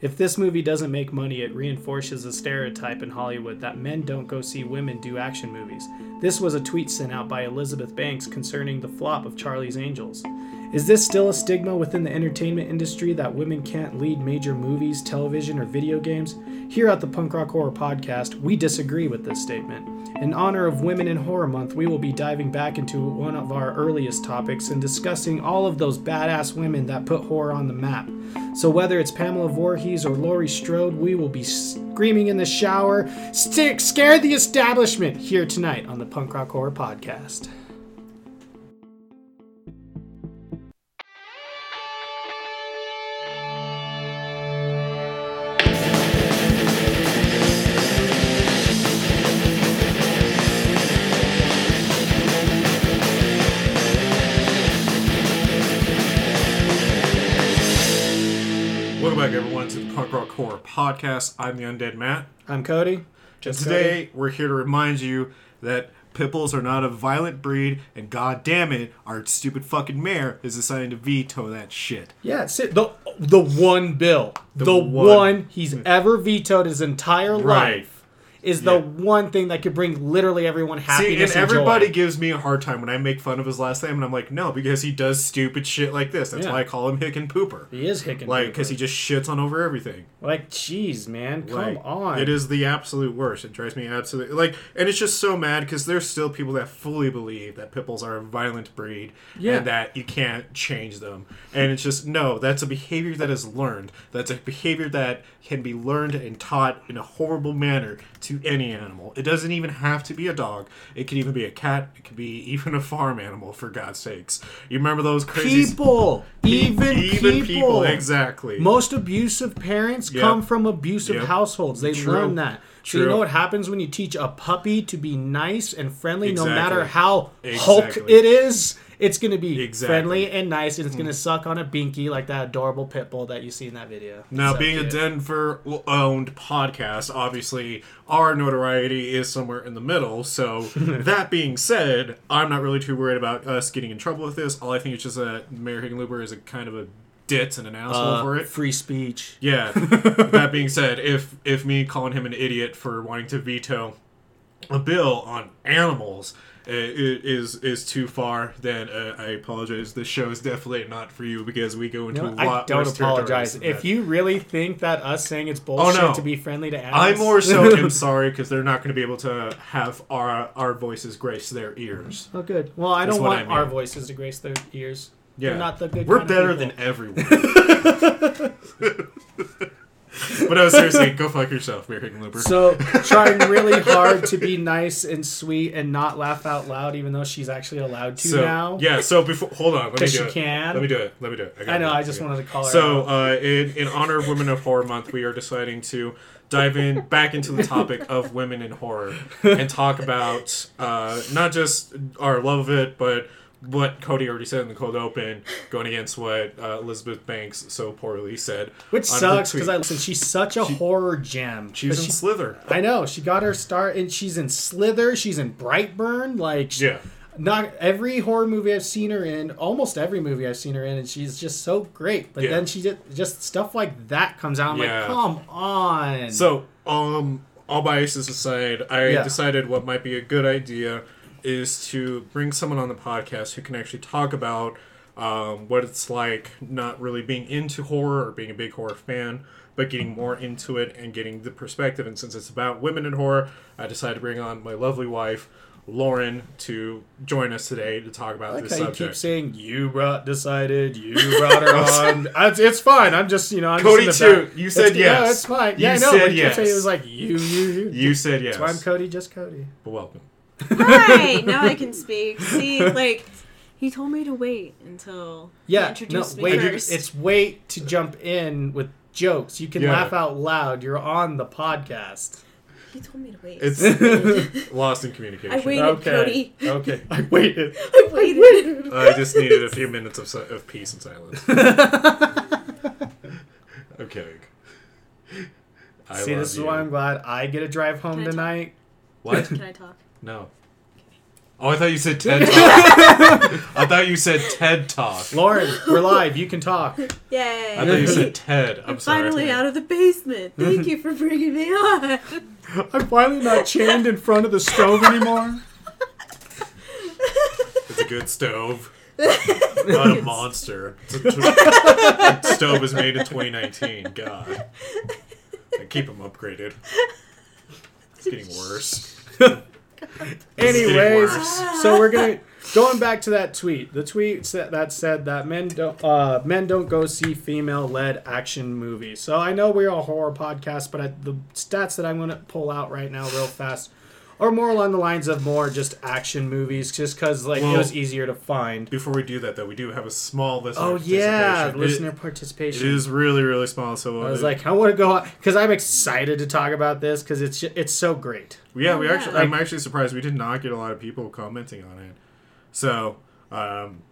If this movie doesn't make money, it reinforces a stereotype in Hollywood that men don't go see women do action movies. This was a tweet sent out by Elizabeth Banks concerning the flop of Charlie's Angels. Is this still a stigma within the entertainment industry that women can't lead major movies, television, or video games? Here at the Punk Rock Horror Podcast, we disagree with this statement. In honor of Women in Horror Month, we will be diving back into one of our earliest topics and discussing all of those badass women that put horror on the map. So whether it's Pamela Voorhees or Laurie Strode, we will be screaming in the shower, stick, scare the establishment here tonight on the Punk Rock Horror Podcast. Podcast. I'm the Undead Matt. I'm Cody. Just Today, we're here to remind you that Pipples are not a violent breed, and god damn it, our stupid fucking mayor is deciding to veto that shit. Yeah, sit, the the one bill, the, one. one. he's ever vetoed his entire Right. life is the Yeah. one thing that could bring literally everyone See, happiness and and, everybody joy. gives me a hard time when I make fun of his last name, and I'm like, no, because he does stupid shit like this. That's Yeah. why I call him Hick and Pooper. He is hicking Like, because he just shits on over everything. like, jeez, man, come Like, on. It is the absolute worst. It drives me absolutely like, and it's just so mad because there's still people that fully believe that Pipples are a violent breed Yeah. and that you can't change them. And it's just no. That's a behavior that is learned. That's a behavior that can be learned and taught in a horrible manner to any animal. It doesn't even have to be a dog. It could even be a cat. It could be even a farm animal. For God's sakes, you remember those crazy people, even, even people, exactly. Most abusive parents Yep. come from abusive Yep. households. They True. learn that. So you know what happens when you teach a puppy to be nice and friendly, no matter Exactly. how Hulk it is. It's gonna be Exactly. friendly and nice, and it's gonna suck on a binky like that adorable pit bull that you see in that video. Now, So being a. Denver owned podcast, obviously our notoriety is somewhere in the middle. So, that being said, I'm not really too worried about us getting in trouble with this. All I think is just that Mayor Hickenlooper is a kind of a ditz and an asshole Uh, for it. free speech. Yeah. that being said, if if me calling him an idiot for wanting to veto a bill on animals uh, is is too far, then uh, I apologize. This show is definitely not for you because we go into know, a lot I don't apologize. If you really think that us saying it's bullshit no. to be friendly to animals, I more so am sorry because they're not going to be able to have our our voices grace their ears. Oh, good. Well, I That's don't want I our voices to grace their ears. Yeah, They're not the good. We're kind better than everyone. but no, seriously, go fuck yourself, Mayor Hickenlooper. So trying really hard to be nice and sweet and not laugh out loud, even though she's actually allowed to So, now. yeah. So before, hold on, let me Because do she it. can. Let me do it. Let me do it. I gotta know. it. I just wanted to call her. So, out. uh, in, in honor of Women of Horror Month, we are deciding to dive in back into the topic of women in horror and talk about uh, not just our love of it, but what Cody already said in the cold open, going against what uh, Elizabeth Banks so poorly said. which sucks because I listen. She's such a horror gem. she's in she- Slither. I know she got her start, and she's in Slither. She's in Brightburn. Like, Yeah. not every horror movie I've seen her in, almost every movie I've seen her in, and she's just so great. But Yeah. then she just just stuff like that comes out. I'm Yeah. like, come on. So, um, all biases aside, I Yeah. decided what might be a good idea is to bring someone on the podcast who can actually talk about um, what it's like not really being into horror or being a big horror fan, but getting more into it and getting the perspective. And since it's about women in horror, I decided to bring on my lovely wife. Lauren to join us today to talk about like this how you keep saying you brought decided you brought her on. It's, it's fine. I'm just you know I'm Cody just in the too. back. You said it's, yes. Yeah, it's fine. You Yeah, I know. said but you kept yes. It was like you, you, you. you said yes. That's why I'm Cody, just Cody. but welcome. Right now I can speak. See, like he told me to wait until he Yeah, no, introduced me wait. first. It's wait to jump in with jokes. You can Yeah. laugh out loud. You're on the podcast. he told me to wait. It's lost in communication. I waited, okay. Cody. Okay. I waited. I waited. I just needed a few minutes of, si- of peace and silence. okay. I See, love this is why I'm glad I get to drive home Can I tonight. What? Can I talk? No. Oh, I thought you said TED Talk. I thought you said TED Talk. Lauren, we're live. You can talk. Yay! I thought you said TED. I'm sorry. Finally out of the basement. Thank you for bringing me on. I'm finally not chained in front of the stove anymore. It's a good stove. Not a monster. It's a tw- stove was made in 2019. God. I keep them upgraded. It's getting worse. Anyways, so we're gonna going back to that tweet. The tweet that said that men don't uh, men don't go see female led action movies. So I know we're a horror podcast, but I, the stats that I'm gonna pull out right now real fast are more along the lines of more just action movies, just because like it was easier to find. Before we do that, though, we do have a small listener. Oh yeah, participation. listener It- participation. it is really, really small. So I was uh, like, I want to go because I'm excited to talk about this because it's it's so great. Yeah, we Oh, actually. yeah. I'm actually surprised we did not get a lot of people commenting on it. So, um,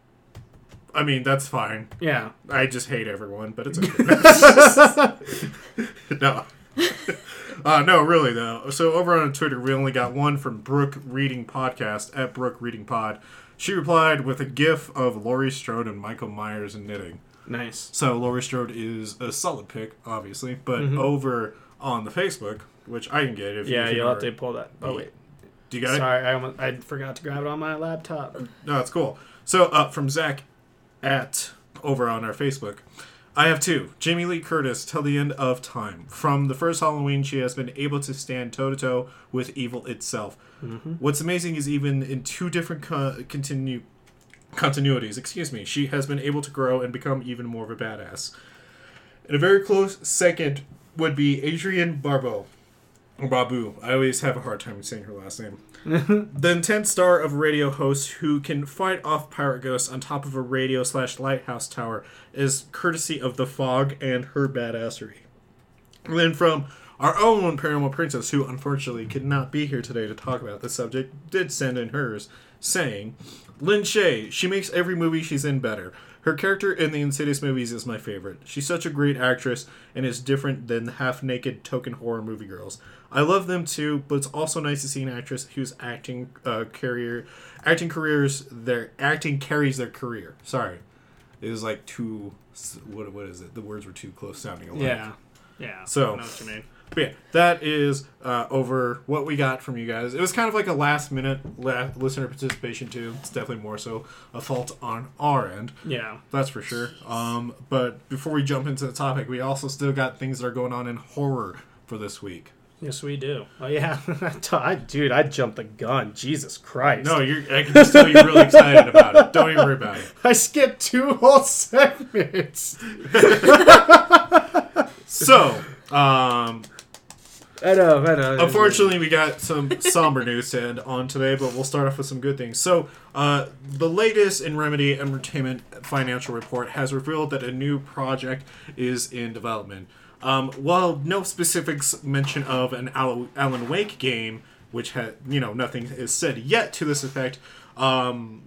I mean that's fine. Yeah, I just hate everyone, but it's okay. no, uh, no, really though. So over on Twitter, we only got one from Brooke Reading Podcast at Brooke Reading Pod. She replied with a GIF of Laurie Strode and Michael Myers knitting. nice. So Laurie Strode is a solid pick, obviously, but Mhm. over on the Facebook, which I can get if you Yeah, you you'll have to pull that. Oh wait, Do you got it? sorry, I almost, I forgot to grab it on my laptop. No, that's cool. So, uh, from Zach at over on our Facebook, I have two. Jamie Lee Curtis, till the end of time. From the first Halloween, she has been able to stand toe to toe with evil itself. Mm-hmm. What's amazing is even in two different co- continue continuities, excuse me, she has been able to grow and become even more of a badass. And a very close second would be Adrienne Barbeau. Babu. I always have a hard time saying her last name. the intense star of radio host who can fight off pirate ghosts on top of a radio slash lighthouse tower is courtesy of the fog and her badassery. And then from our own paranormal princess, who unfortunately could not be here today to talk about this subject, did send in hers, saying, Lin Shaye, she makes every movie she's in better. Her character in the Insidious movies is my favorite. She's such a great actress and is different than the half naked token horror movie girls. I love them too, but it's also nice to see an actress whose acting uh, career, acting careers, their acting carries their career. Sorry, it was like too. What what is it? The words were too close sounding alike. Yeah, yeah. So- I know what you mean. But yeah, that is uh, over what we got from you guys. It was kind of like a last minute la- listener participation too. It's definitely more so a fault on our end. Yeah, That's for sure. Um, but before we jump into the topic, we also still got things that are going on in horror for this week. yes, we do. Oh yeah, I, dude, I jumped the gun. Jesus Christ! No, you're. I can just tell you're really excited about it. Don't even worry about it. I skipped two whole segments. So, um, I know, I know. Unfortunately, we got some somber news to end on today, but we'll start off with some good things. So, uh, the latest in Remedy Entertainment financial report has revealed that a new project is in development. Um, while no specifics mention of an Alan Wake game, which had you know nothing is said yet to this effect, um,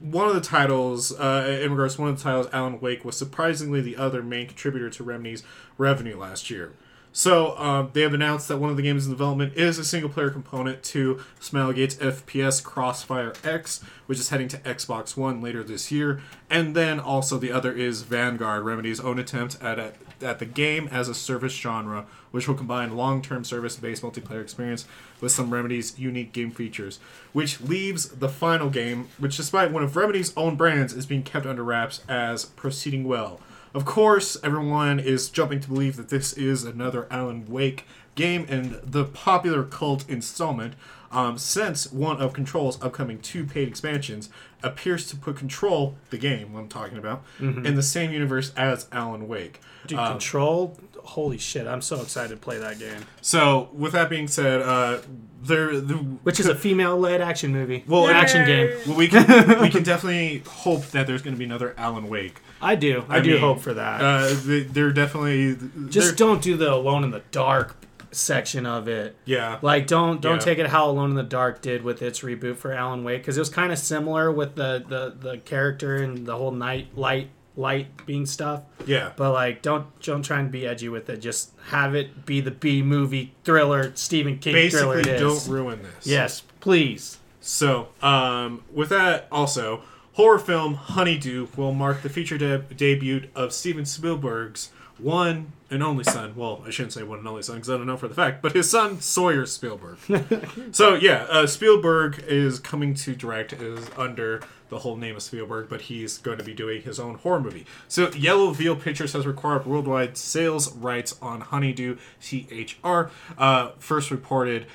one of the titles, uh, in regards to one of the titles, Alan Wake was surprisingly the other main contributor to Remedy's revenue last year. So um, they have announced that one of the games in development is a single-player component to Smilegate's FPS Crossfire X, which is heading to Xbox One later this year, and then also the other is Vanguard, Remedy's own attempt at a, at the game as a service genre, which will combine long-term service-based multiplayer experience with some Remedy's unique game features, which leaves the final game, which despite one of Remedy's own brands, is being kept under wraps as proceeding well. Of course, everyone is jumping to believe that this is another Alan Wake game and the popular cult installment, um, since one of Control's upcoming two paid expansions appears to put Control, the game I'm talking about, in the same universe as Alan Wake. Dude, Um, Control. Holy shit! I'm so excited to play that game. so, with that being said, uh, there, the, Which is a female-led action movie. Well, Well, action game. well, we can we can definitely hope that there's going to be another Alan Wake. I do. I, I do mean, hope for that. Uh, they, they're definitely Just they're- don't do the Alone in the Dark section of it. yeah. Like, don't don't Yeah. take it how Alone in the Dark did with its reboot for Alan Wake because it was kind of similar with the, the the character and the whole night light light being stuff. Yeah. But like, don't don't try and be edgy with it. Just have it be the B movie thriller Stephen King thriller. Basically, is. don't ruin this. Yes, please. So, um, with that, also, horror film Honeydew will mark the feature de- debut of Steven Spielberg's one and only son. Well, I shouldn't say one and only son because I don't know for the fact, but his son Sawyer Spielberg. so yeah, uh, Spielberg is coming to direct is under the whole name of Spielberg, but he's going to be doing his own horror movie. So Yellow Veil Pictures has required worldwide sales rights on Honeydew CHR. Uh, first reported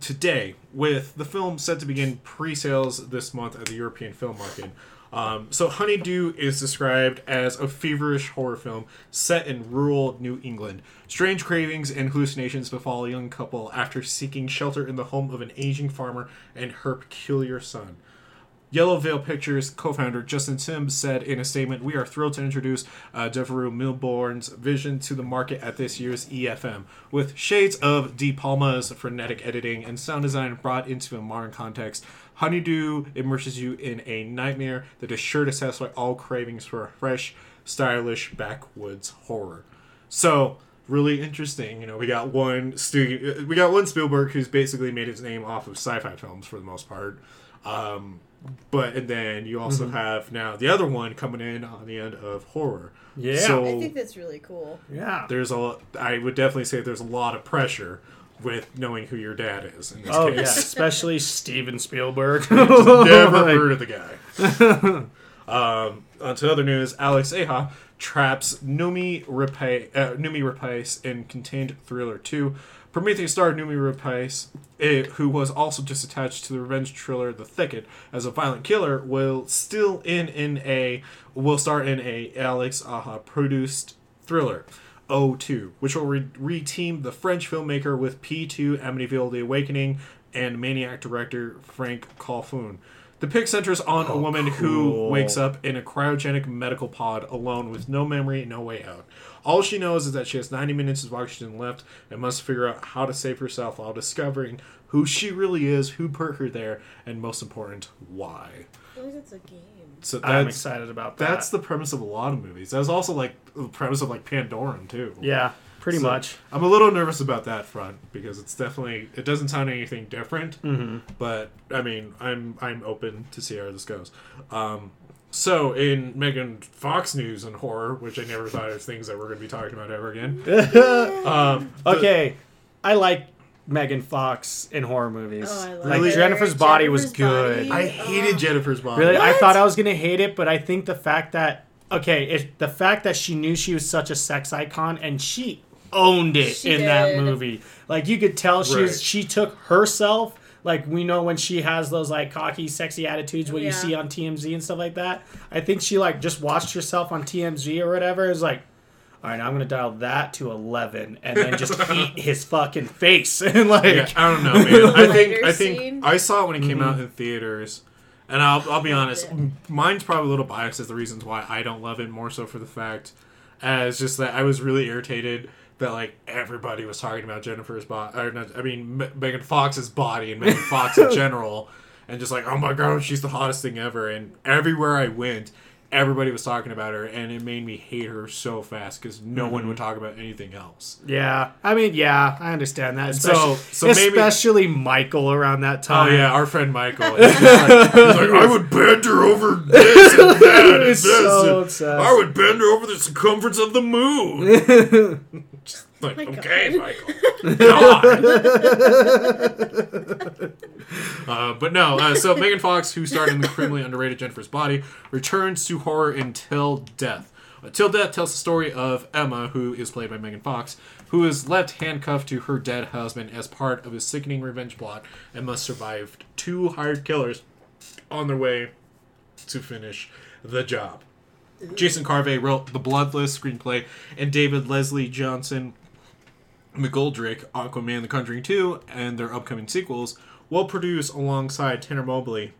today, with the film set to begin pre-sales this month at the European film market. Um, so Honeydew is described as a feverish horror film set in rural New England. Strange cravings and hallucinations befall a young couple after seeking shelter in the home of an aging farmer and her peculiar son. Yellow Veil Pictures co-founder Justin Sims said in a statement, "We are thrilled to introduce uh, Milburn's vision to the market at this year's EFM, with shades of De Palma's frenetic editing and sound design brought into a modern context. Honeydew immerses you in a nightmare that is sure to satisfy all cravings for a fresh, stylish backwoods horror." So. Really interesting, you know. We got one we got one Spielberg who's basically made his name off of sci-fi films for the most part. Um, but and then you also Mm-hmm. have now the other one coming in on the end of horror. Yeah. So I think that's really cool. Yeah. there's a I would definitely say there's a lot of pressure with knowing who your dad is in this Oh yeah, case. especially Steven Spielberg. Never Like- heard of the guy. um, on to other news, Alex Aja traps Noomi Rapace, uh, Noomi Rapace in Contained Thriller 2. Prometheus star Noomi Rapace, eh, who was also just attached to the revenge thriller The Thicket as a violent killer, will still in in a will star in a Alex Aja produced thriller. O2, which will re- reteam the French filmmaker with P2 Amityville The Awakening and Maniac director Franck Khalfoun. The pick centers on a woman who wakes up in a cryogenic medical pod alone with no memory, no way out. All she knows is that she has 90 minutes of oxygen left and must figure out how to save herself while discovering who she really is, who put her there, and most important, why. I feel like it's a game. So I'm excited about that. that's the premise of a lot of movies. That's also like the premise of like Pandorum too. yeah, pretty So, much. I'm a little nervous about that front because it's definitely it doesn't sound anything different. Mm-hmm. But I mean, I'm I'm open to see how this goes. Um, so in Megan Fox news and horror, which I never thought was things that we're going to be talking about ever again. Um, the- Okay, I like Megan Fox in horror movies. Oh, I love like Really? Jennifer's Body was good. Body. I hated Oh. Jennifer's body. Really, I thought I was gonna hate it, but I think the fact that okay, it, the fact that she knew she was such a sex icon and she owned it She in that movie. Like you could tell she was she took herself. Like we know when she has those like cocky, sexy attitudes, what you see on TMZ and stuff like that. I think she like just watched herself on TMZ or whatever. It was like, all right, I'm gonna dial that to eleven and then just eat his fucking face and like. Yeah, I don't know, man. I think I think scene? I saw it when it came Mm-hmm. out in theaters, and I'll I'll be honest, mine's probably a little biased as the reasons why I don't love it. More so for the fact as just that I was really irritated that like everybody was talking about Jennifer's body, not, I mean M- Megan Fox's body and Megan Fox in general, and just like oh my god, she's the hottest thing ever. And everywhere I went. Everybody was talking about her, and it made me hate her so fast because no Mm-hmm. one would talk about anything else. Yeah, I mean, yeah, I understand that. So- Especially, so maybe- especially Michael around that time. Oh yeah, our friend Michael. He's like, he's like, I would bend her over this and that and It's this. so and. I would bend her over the circumference of the moon. Like, My okay, God. Michael. God. uh, but no, uh, so Megan Fox, who starred in the criminally underrated Jennifer's Body, returns to horror until death. Until Death tells the story of Emma, who is played by Megan Fox, who is left handcuffed to her dead husband as part of a sickening revenge plot and must survive two hired killers on their way to finish the job. Jason Carvey wrote the Blood List screenplay, and David Leslie Johnson McGoldrick, Aquaman The Conjuring 2, and their upcoming sequels will produce alongside Tanner Mobley,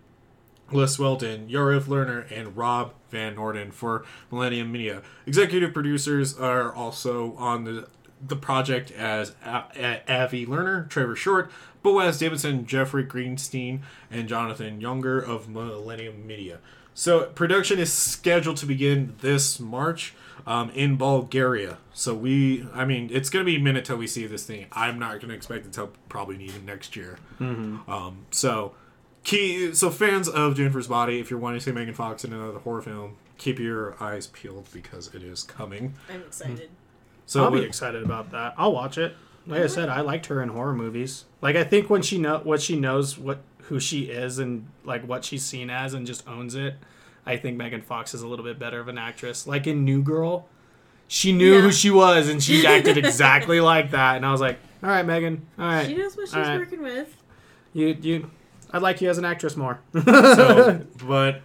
Les Weldon, Yariv Lerner, and Rob Van Norden for Millennium Media. Executive producers are also on the the project as A- A- Avi Lerner, Trevor Short, Boaz Davidson, Jeffrey Greenstein, and Jonathan Younger of Millennium Media. So production is scheduled to begin this March um, in Bulgaria. So we, I mean, it's gonna be a minute till we see this thing. I'm not gonna expect it till probably even next year. Um, so key. So fans of Jennifer's Body, if you're wanting to see Megan Fox in another horror film, keep your eyes peeled because it is coming. I'm excited. So I'll be excited about that. I'll watch it. Like I said, I liked her in horror movies. Like I think when she know what she knows what who she is and like what she's seen as and just owns it, I think Megan Fox is a little bit better of an actress. Like in New Girl, she knew Yeah. who she was and she acted exactly like that. And I was like, all right, Megan, all right, She knows what she's Alright. working with. you you, I'd like you as an actress more. so, but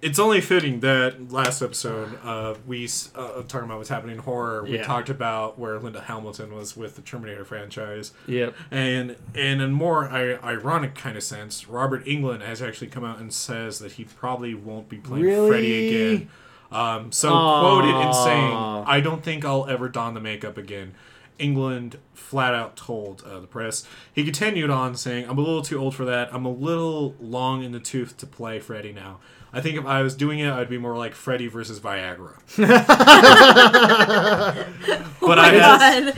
it's only fitting that last episode uh, we uh, talking about what's happening in horror. We Yeah. talked about where Linda Hamilton was with the Terminator franchise, yep. and and in more I- ironic kind of sense, Robert Englund has actually come out and says that he probably won't be playing Really? Freddy again. Um, so Aw. quoted in saying, "I don't think I'll ever don the makeup again." Englund flat out told uh, the press. He continued on saying, "I'm a little too old for that. I'm a little long in the tooth to play Freddy now. I think if I was doing it, I'd be more like Freddy versus Viagra." but oh I God.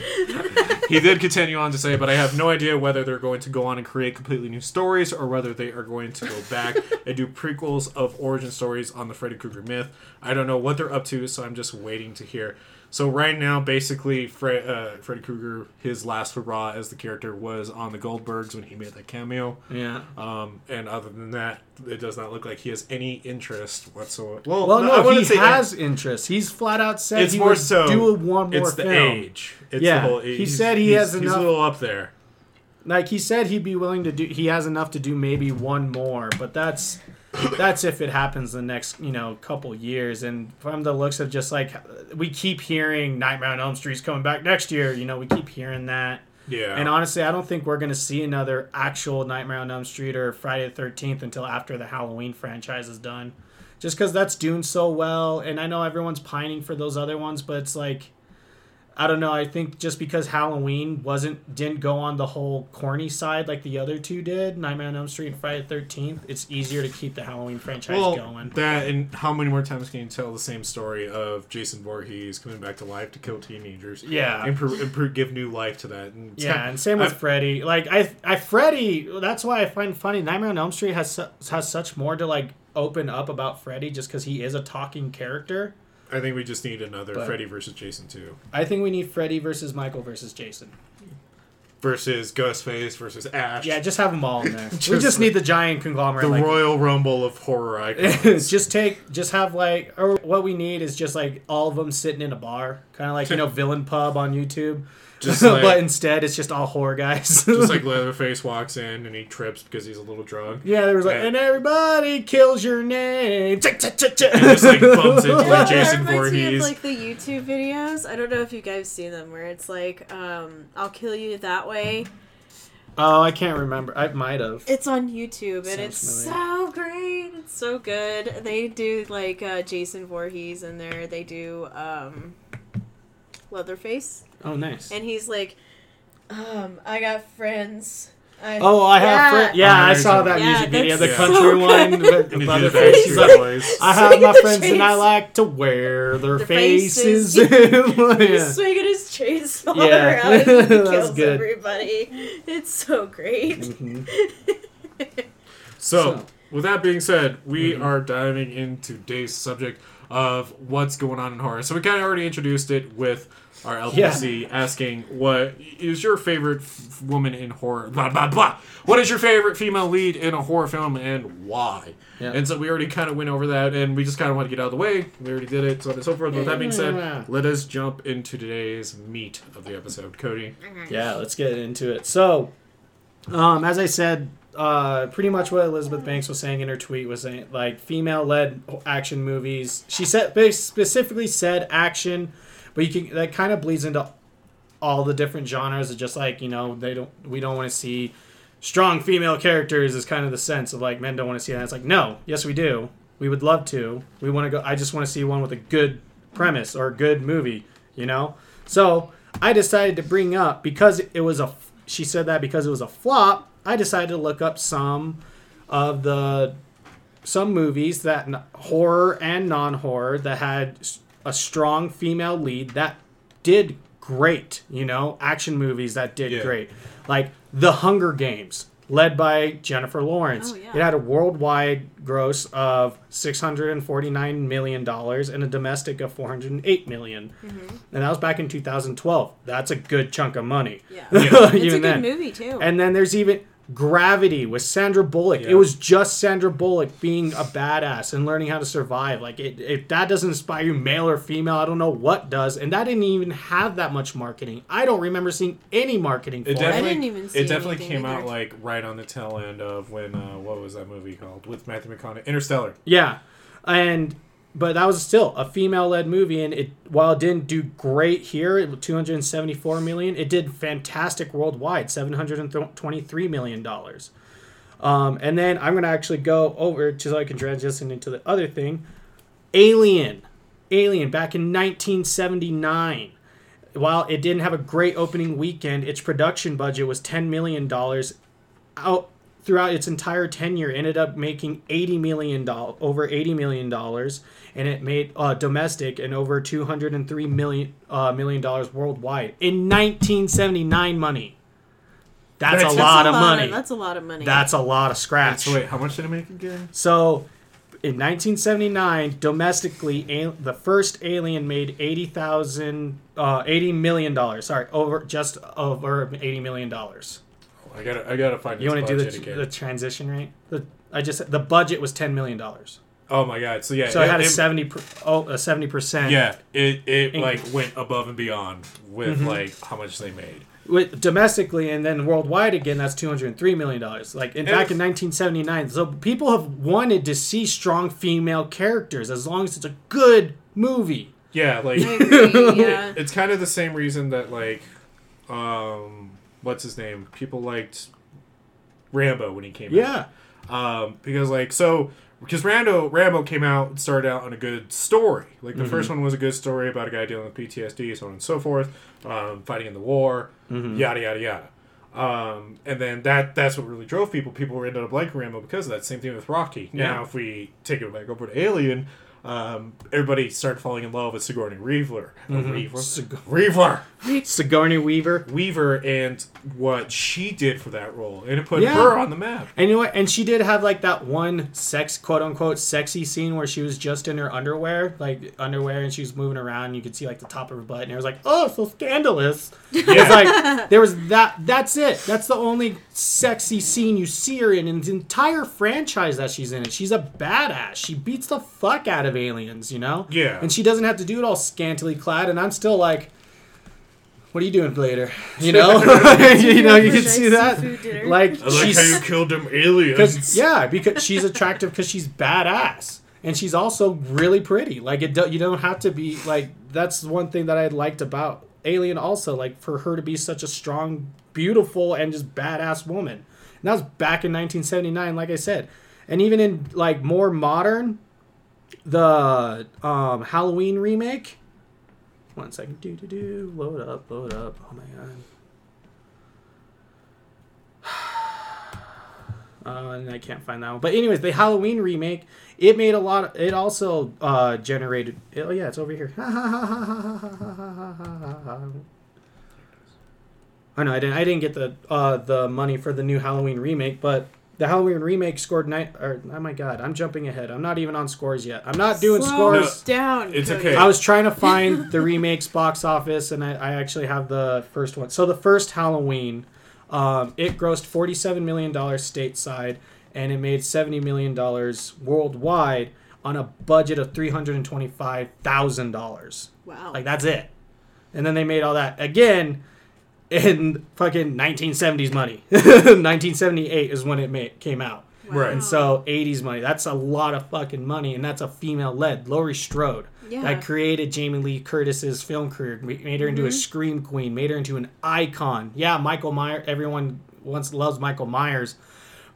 he did continue on to say, but I have no idea whether they're going to go on and create completely new stories or whether they are going to go back and do prequels of origin stories on the Freddy Krueger myth. I don't know what they're up to, so I'm just waiting to hear. So right now, basically, Fre- uh, Freddy Krueger, his last hurrah as the character was on the Goldbergs when he made that cameo. Yeah. Um, and other than that, it does not look like he has any interest whatsoever. Well, Well, I no, he has interest. He's flat out said It's he more so- do one more It's the film. age. It's Yeah, the whole, he said he has He's a little up there. like he said he'd be willing to do he has enough to do maybe one more but that's that's if it happens the next you know couple years. And from the looks of just like we keep hearing nightmare on elm street's coming back next year you know we keep hearing that. Yeah. and honestly i don't think we're going to see another actual nightmare on elm street or friday the 13th until after the halloween franchise is done. Just because that's doing so well and i know everyone's pining for those other ones but it's like I don't know. I think just because Halloween wasn't didn't go on the whole corny side like the other two did, Nightmare on Elm Street and Friday the Thirteenth, it's easier to keep the Halloween franchise well, going. that and how many more times can you tell the same story of Jason Voorhees coming back to life to kill teenagers? Yeah, And, pro- and pro- give new life to that. And yeah, kind- and same with I- Freddy. Like I, I Freddy. That's why I find funny. Nightmare on Elm Street has su- has such more to like open up about Freddy just because he is a talking character. I think we just need another But- Freddy versus Jason too. I think we need Freddy versus Michael versus Jason. Versus Ghostface versus Ash. Yeah, just have them all in there. we Just just need the giant conglomerate. the like, Royal Rumble of horror icons. just take just have like or what we need is just like all of them sitting in a bar kind of like you know villain pub on youtube Just like- but instead it's just all horror guys just like Leatherface walks in and he trips because he's a little drunk. yeah there was like Yeah. and everybody kills your name And just like bumps into like Jason reminds of Voorhees. like the YouTube videos. I don't know if you guys see them, where it's like, um, "I'll kill you that way." oh i can't remember i might have It's on YouTube, and Sounds it's familiar. so great. It's so good. They do like uh, Jason Voorhees in there. They do um, Leatherface, oh nice and he's like, um, "I got friends." I, oh i have friends. yeah i saw that Yeah, music video the that's country so one good. with And he did Leatherface. the He's like, I have my the friends and I like to wear their, Their faces. faces. Yeah. He's swinging his chainsaw Yeah. around and he That's kills good. everybody. It's so great. Mhm. So, So- with that being said, we Mhm. are diving into today's subject of what's going on in horror. So we kind of already introduced it with our LPC asking, "What is your favorite f- woman in horror?" Blah blah blah. What is your favorite female lead in a horror film and why? Yeah. And so we already kind of went over that, and we just kind of want to get out of the way. We already did it, so on and so forth. With that being said, let us jump into today's meat of the episode. Cody, Yeah, let's get into it. So, um, as I said, uh, pretty much what Elizabeth Banks was saying in her tweet was saying like female-led action movies. She said specifically said action, but you can that kind of bleeds into all the different genres. Of just like you know they don't we don't want to see strong female characters is kind of the sense of like men don't want to see that. It's like no, yes we do. We would love to. We want to go. I just want to see one with a good premise or a good movie. You know. So I decided to bring up because it was a. She said that because it was a flop. I decided to look up some of the some movies that horror and non-horror that had a strong female lead that did great. You know, action movies that did Yeah. great, like The Hunger Games. led by Jennifer Lawrence. Oh, yeah. It had a worldwide gross of $649 million and a domestic of 408 million. Mm-hmm. And that was back in 2012. That's a good chunk of money. Yeah. Even It's a good then. movie too. And then there's even Gravity with Sandra Bullock. Yeah. It was just Sandra Bullock being a badass and learning how to survive. Like, it, if that doesn't inspire you, male or female, I don't know what does. And that didn't even have that much marketing. I don't remember seeing any marketing for It it. definitely, didn't even see it definitely anything came out like right on the tail end of when uh, what was that movie called with Matthew McConaughey? Interstellar. Yeah, and but that was still a female-led movie, and it while it didn't do great here, two hundred seventy-four million. It did fantastic worldwide, seven hundred twenty-three million dollars. Um, and then I'm gonna actually go over to so I can transition into the other thing. Alien, Alien, back in 1979. While it didn't have a great opening weekend, its production budget was ten million dollars. Out throughout its entire tenure, ended up making eighty million dollars, over eighty million dollars, and it made uh, domestic and over two hundred and three million uh, million dollars worldwide in 1979 money. That's, That's- a that's lot a of lot money. that's a lot of money. That's a lot of scratch. So wait, how much did it make again? So, in 1979, domestically, a- the first Alien made 80,000, uh, 80 million dollars. Sorry, over just over 80 million dollars. I gotta, I gotta find. You want to do the, again. the transition rate? The, I just the budget was 10 million dollars. Oh my god! So yeah, So it had a 70 per, oh, a 70 percent. Yeah, it it Inc- like went above and beyond with Mm-hmm. like how much they made. With domestically and then worldwide again, that's 203 million dollars. Like in, And back if- in 1979. So people have wanted to see strong female characters as long as it's a good movie. Yeah, like yeah. it's kind of the same reason that like, um, what's his name? People liked Rambo when he came out. Yeah. um, because like so because Rambo Rambo came out and started out on a good story. Like the first one was a good story about a guy dealing with PTSD, so on and so forth, um, fighting in the war, yada yada yada. Um, and then that that's what really drove people. People ended up liking Rambo because of that. Same thing with Rocky. Now, Yeah. if we take it back over to Alien, um, everybody started falling in love with Sigourney Weaver. Weaver. Sig- Weaver. Sigourney Weaver. Weaver and what she did for that role, and it put Yeah. her on the map. And you know what? And she did have like that one sex, quote unquote, sexy scene where she was just in her underwear, like underwear, and she was moving around. And you could see like the top of her butt, and it was like, oh, so scandalous. It's like there was that. That's it. That's the only sexy scene you see her in in the entire franchise that she's in. It. She's a badass. She beats the fuck out of aliens, you know. Yeah. And she doesn't have to do it all scantily clad. And I'm still like. What are you doing later? You know, you know, you can see that. Like I like she's how you killed them aliens. yeah, because she's attractive because she's badass and she's also really pretty. Like it, do, you don't have to be like. That's one thing that I liked about Alien. Also, like for her to be such a strong, beautiful, and just badass woman. And that was back in 1979, like I said, and even in like more modern, the um, Halloween remake. One second, do do do, load up, load up. Oh my god. uh, and I can't find that one. But anyways, the Halloween remake, it made a lot. Of, it also uh, generated. Oh yeah, it's over here. I know I didn't. I didn't get the uh, the money for the new Halloween remake, but the Halloween remake scored nine. Or oh my god, I'm jumping ahead. I'm not even on scores yet. I'm not doing Slow scores. down. It's okay. I was trying to find the remakes box office, and I, I actually have the first one. So the first Halloween, um, it grossed forty-seven million dollars stateside, and it made seventy million dollars worldwide on a budget of three hundred and twenty-five thousand dollars. Wow. Like that's it. And then they made all that again in fucking 1970s money. 1978 is when it came out. Right. And so 80s money, that's a lot of fucking money, and that's a female led. Laurie Strode, Yeah. that created Jamie Lee Curtis's film career, made her into a scream queen, made her into an icon. Yeah, Michael Myers, everyone once loves Michael Myers,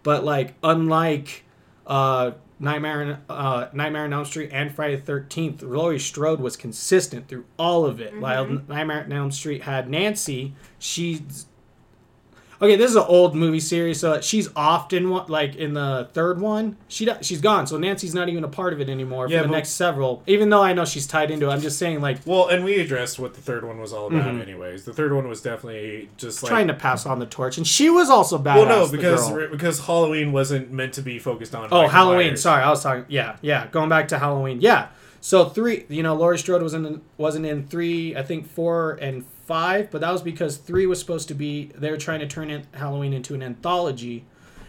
but like unlike uh, Nightmare, uh, Nightmare on Elm Street and Friday the Thirteenth, Laurie Strode was consistent through all of it. While Nightmare on Elm Street had Nancy, she's okay, this is an old movie series, so she's often like in the third one, she she's gone, so Nancy's not even a part of it anymore Yeah, for the next several. Even though I know she's tied into it, I'm just saying like Well, and we addressed what the third one was all about, anyways. The third one was definitely just like Mm-hmm. trying to pass on the torch, and she was also bad. Well, no, because because Halloween wasn't meant to be focused on. Oh, Michael Halloween. Myers. Sorry, I was talking. Yeah, yeah. Going back to Halloween. Yeah. So three, you know, Laurie Strode was in wasn't in three. I think four and five, but that was because three was supposed to be. They were trying to turn Halloween into an anthology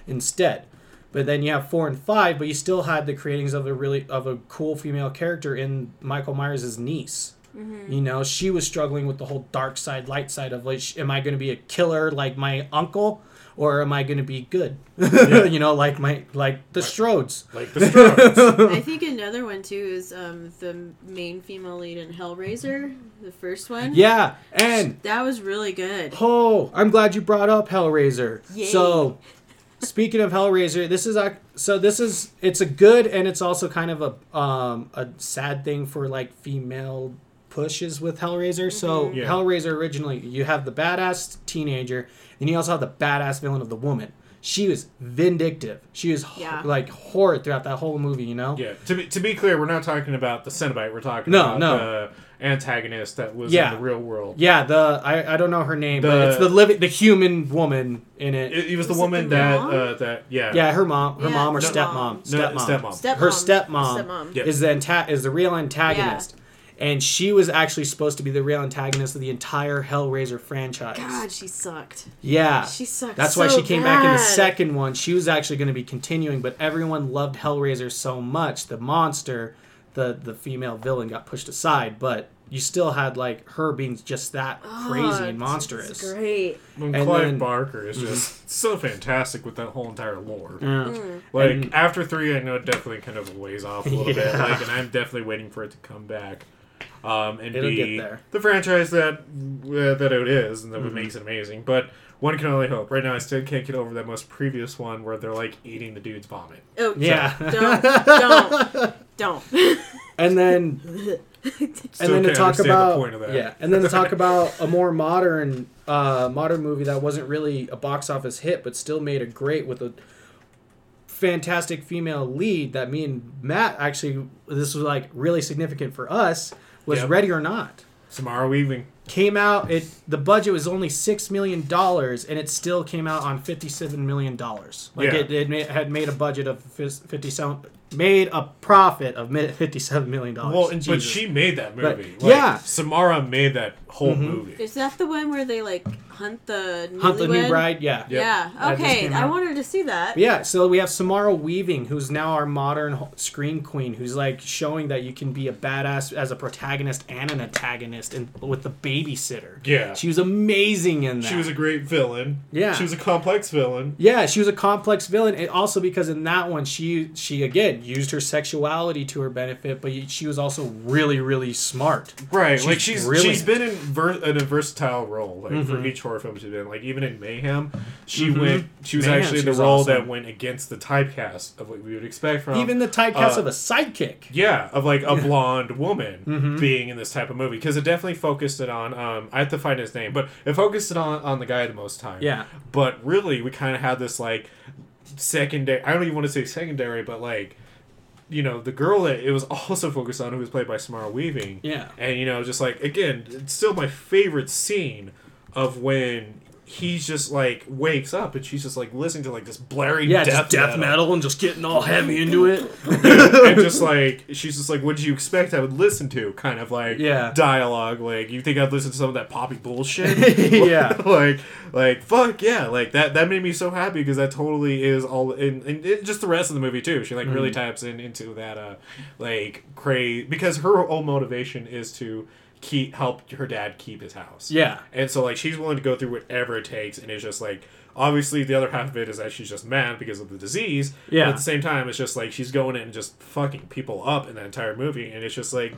instead. But then you have four and five, but you still had the creatings of a really of a cool female character in Michael Myers' niece. Mm-hmm. You know, she was struggling with the whole dark side, light side of like, am I going to be a killer like my uncle, or am I going to be good? you know, like my like the Strodes. like the Strokes. I think another one too is um, the main female lead in Hellraiser, the first one. Yeah, and That was really good. oh, I'm glad you brought up Hellraiser. Yay. So, speaking of Hellraiser, this is a so this is it's a good and it's also kind of a um a sad thing for like female pushes with Hellraiser. So Yeah. Hellraiser originally you have the badass teenager, and you also have the badass villain of the woman. She was vindictive. She was ho- Yeah. like horrid throughout that whole movie. You know. yeah. To be to be clear, we're not talking about the Cenobite. We're talking No, about no. the antagonist that was Yeah. in the real world. Yeah, the I, I don't know her name, but The- it's the living the human woman in it. It, it was the Was it woman the that uh, that yeah yeah, her mom, her Yeah, mom or the stepmom, mom. No, stepmom. stepmom. Stepmom. Her stepmom, Stepmom. Is the anta- is the real antagonist, and she was actually supposed to be the real antagonist of the entire Hellraiser franchise. God, she sucked. Yeah, She sucked. that's why she came back in the second one. She was actually going to be continuing, but everyone loved Hellraiser so much, the monster, the the female villain got pushed aside, but. You still had like her being just that crazy Oh, and it's monstrous. Great. And And Clive then- Mm-hmm. Barker is just so fantastic with that whole entire lore. Yeah. Mm. Like And- after three, I know it definitely kind of weighs off a little bit. Like, and I'm definitely waiting for it to come back, um, and It'll be get there. the franchise that uh, that it is, and that Mm-hmm. makes it amazing. But one can only hope. Right now, I still can't get over that most previous one where they're like eating the dude's vomit. Oh Yeah. Don't. Don't. Don't. And then Still and then to talk about the point of that. yeah, and then to talk about a more modern uh, modern movie that wasn't really a box office hit, but still made a great with a fantastic female lead. That me and Matt actually this was like really significant for us was Yep. Ready or Not. Samara Weaving. Came out it the budget was only six million dollars and it still came out on fifty seven million dollars. Like Yeah. it, it ma- had made a budget of fis- fifty seven made a profit of mi- fifty seven million dollars. Well, and, but she made that But- movie. yeah. Samara made that whole Mhm. movie. Is that the one where they like hunt the Hunt the New? Bride, yeah. Yep. Yeah. Okay. I out. wanted to see that. But yeah, so we have Samara Weaving, who's now our modern screen queen, who's like showing that you can be a badass as a protagonist and an antagonist, and with the babysitter. Yeah. she was amazing in that. She was a great villain. Yeah. She was a complex villain. yeah, she was a complex villain, and also because in that one she she again used her sexuality to her benefit, but she was also really really smart. Right, She's like she's brilliant. she's been in, ver- in a versatile role, like for Mhm. each horror film she's been. Like even in Mayhem, she Mhm. went. She was Mayhem, actually she the was role awesome. that went against the typecast of what we would expect from Even the typecast uh, of a sidekick. yeah, of like a blonde woman Mhm. being in this type of movie because it definitely focused it on. Um, I have to find his name, but it focused it on on the guy the most time. Yeah, but really we kind of had this like secondary. I don't even want to say secondary, but like. You know, the girl that it was also focused on, who was played by Samara Weaving, yeah. and you know, just like again, it's still my favorite scene of when he's just like wakes up and she's just like listening to like this blaring Yeah, death, death metal. and just getting all heavy into it. and just like she's just like, "What did you expect I would listen to?" Kind of like Yeah. dialogue. Like you think I'd listen to some of that poppy bullshit? Yeah. like like fuck yeah, like that that made me so happy because that totally is all and, and it, just the rest of the movie too. She like really Mm-hmm. taps in into that uh like crazy because her whole motivation is to keep help her dad keep his house. yeah. And so like she's willing to go through whatever it takes and it's just like obviously the other half of it is that she's just mad because of the disease. Yeah. But at the same time it's just like she's going in and just fucking people up in that entire movie and it's just like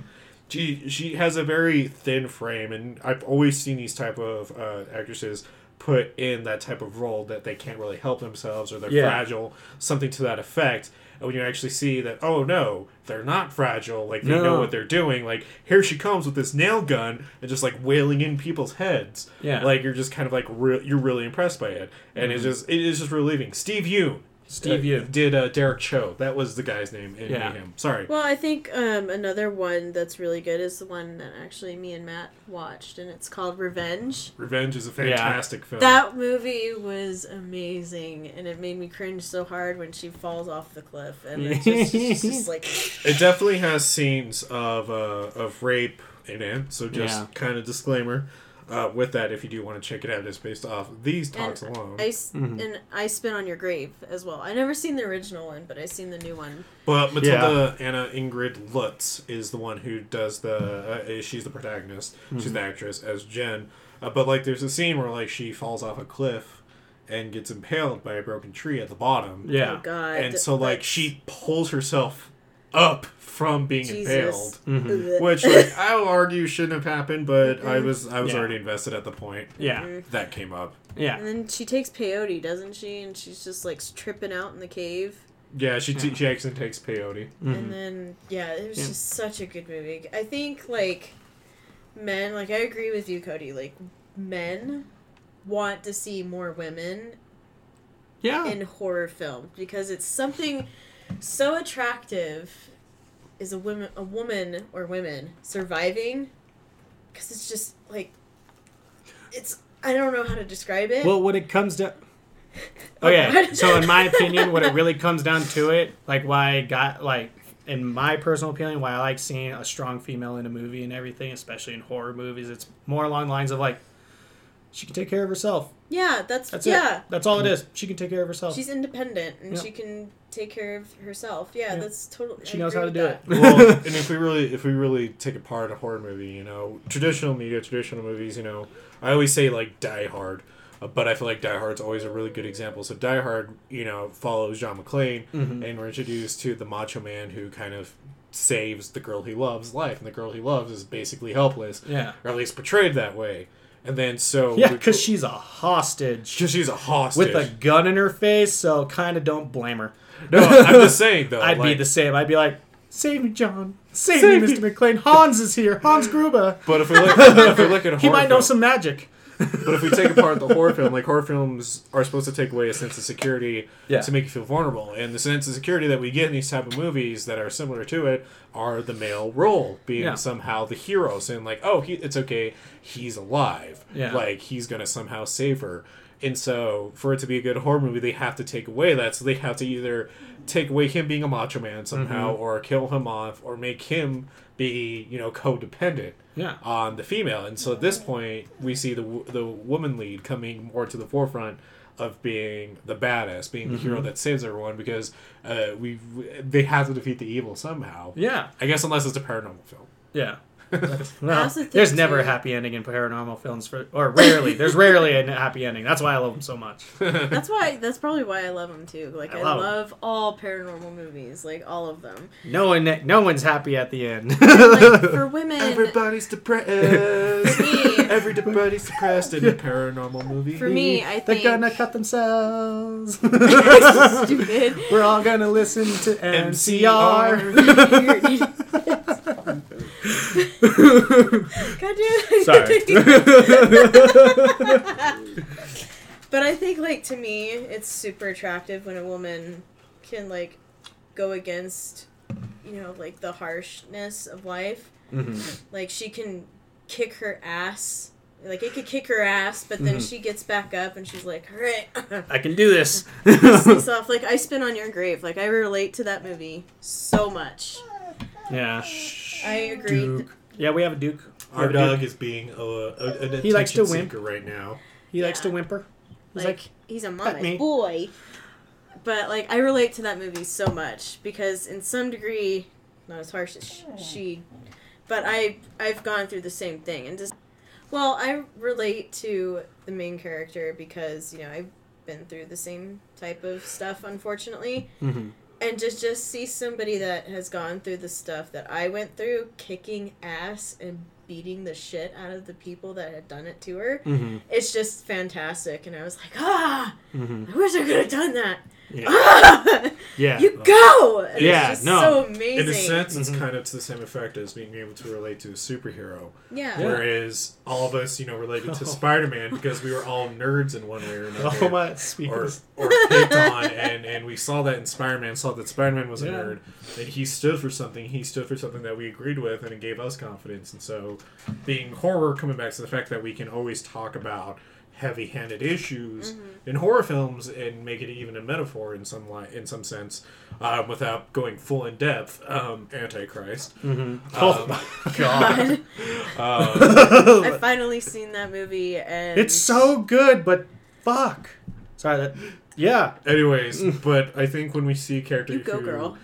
she she has a very thin frame and I've always seen these type of uh, actresses put in that type of role that they can't really help themselves or they're Yeah. fragile, something to that effect. And when you actually see that, oh no, they're not fragile, like they No. know what they're doing. Like here she comes with this nail gun and just like wailing in people's heads. Yeah. like you're just kind of like re- you're really impressed by it, and it's mm-hmm. just it is just relieving. Steve Yeun, Steve uh, did uh, Derek Cho. That was the guy's name in Yeah. Mayhem. Sorry. Well, I think um, another one that's really good is the one that actually me and Matt watched, and it's called Revenge. Revenge is a fantastic film. That movie was amazing, and it made me cringe so hard when she falls off the cliff, and it's just, it's just like, It definitely has scenes of uh, of rape in it, so just Yeah. kind of disclaimer uh, with that if you do want to check it out. It's based off these talks And alone. I s- Mhm. and I Spit on your grave as well. I never seen the original one, but I seen the new one. But Matilda Anna Ingrid Lutz is the one who does the. Uh, she's the protagonist. Mm-hmm. She's the actress as Jen. Uh, but like, there's a scene where like she falls off a cliff and gets impaled by a broken tree at the bottom. Yeah. Oh God! And so like that's- she pulls herself up from being Jesus. impaled. Mhm. Which like I will argue shouldn't have happened, but I was I was Yeah. already invested at the point Yeah. Mhm. that came up. Yeah. And then she takes peyote, doesn't she? And she's just like tripping out in the cave. Yeah, she t- Yeah. she actually takes peyote. Mhm. And then yeah, it was Yeah. just such a good movie. I think like men, like I agree with you, Cody. Like men want to see more women Yeah. in horror films because it's something so attractive. Is a woman, a woman or women surviving? Because it's just like it's. I don't know how to describe it. Well, what it comes down. Oh, Okay, so in my opinion, what it really comes down to it, like why I got like, in my personal opinion, why I like seeing a strong female in a movie and everything, especially in horror movies, it's more along the lines of like, she can take care of herself. yeah, that's, That's yeah. it. That's all it is. She can take care of herself. She's independent and Yeah. she can take care of herself. Yeah, Yeah. that's totally. She I knows how to with do it. well, and if we really if we really take apart a horror movie, you know, traditional media, traditional movies, you know, I always say like Die Hard, uh, but I feel like Die Hard's always a really good example. So Die Hard, you know, follows John McClane, Mhm. and we're introduced to the macho man who kind of saves the girl he loves life, and the girl he loves is basically helpless, Yeah. or at least portrayed that way. And then so Yeah, because she's a hostage Because she's a hostage. with a gun in her face, so kind of don't blame her. no, I'm just saying though. I'd be the same. I'd be like, save me, John. Save, Save me, me." Mr. McClane. Hans is here. Hans Gruber. But if we look, if we look at a He might know film- some magic. But if we take apart the horror film, like horror films are supposed to take away a sense of security Yeah. to make you feel vulnerable, and the sense of security that we get in these type of movies that are similar to it are the male role being Yeah. somehow the hero, saying like, "Oh, he, it's okay, he's alive, Yeah. like he's gonna somehow save her." And so, for it to be a good horror movie, they have to take away that. So they have to either take away him being a macho man somehow, Mm-hmm. or kill him off, or make him be, you know, codependent Yeah. on the female. And so at this point, we see the the woman lead coming more to the forefront of being the badass, being the Mm-hmm. hero that saves everyone because uh, we they have to defeat the evil somehow. Yeah. I guess unless it's a paranormal film. Yeah. I Well, also think there's never a happy ending in paranormal films, for or rarely. There's rarely a happy ending. That's why I love them so much. That's why. That's probably why I love them too. Like I I, love 'em. love all paranormal movies, like all of them. No one, no one's happy at the end. Like for women, Everybody's depressed. Me. Everybody's depressed in a paranormal movie. for me, I think They're gonna cut themselves. stupid. We're all gonna listen to MCR. God. Sorry. But I think, like, to me, it's super attractive when a woman can, like, go against, you know, like, the harshness of life. Mhm. Like, she can kick her ass. Like, it could kick her ass, but then Mhm. she gets back up and she's like, all right. I can do this. this off. Like, I Spit on your grave. Like, I relate to that movie so much. Yeah. I agree. Duke. Yeah, we have a Duke. We Our have a Duke. dog is being a, a, an He likes to attention wimp. seeker right now. He likes to whimper. He's like, like, he's a "Pet mama's boy. But like I relate to that movie so much because in some degree, not as harsh as sh- she, but I I've gone through the same thing and just well I relate to the main character because you know I've been through the same type of stuff unfortunately Mhm. And just just see somebody that has gone through the stuff that I went through kicking ass and beating the shit out of the people that had done it to her. Mm-hmm. It's just fantastic, and I was like, ah, Mm-hmm. I wish I could have done that. Yeah. Ah, Yeah. you go. And Yeah, it's just no. so amazing. In a sense, it's Mhm. kind of to the same effect as being able to relate to a superhero. yeah. Yeah. Whereas all of us, you know, related to Oh. Spider-Man because we were all nerds in one way or another. Oh my! Speaking or, of- or picked on, and, and we saw that in Spider-Man, saw that Spider-Man was a nerd, and he stood for something. He stood for something that we agreed with, and it gave us confidence. And so, being horror, coming back to the fact that we can always talk about heavy-handed issues Mm-hmm. in horror films and make it even a metaphor in some li- in some sense, um, without going full in depth. Um, Antichrist. Mhm. Um, Oh my God. Um, I've finally seen that movie, and it's so good, but fuck. Sorry that. Yeah. anyways, but I think when we see a character you go, who, girl.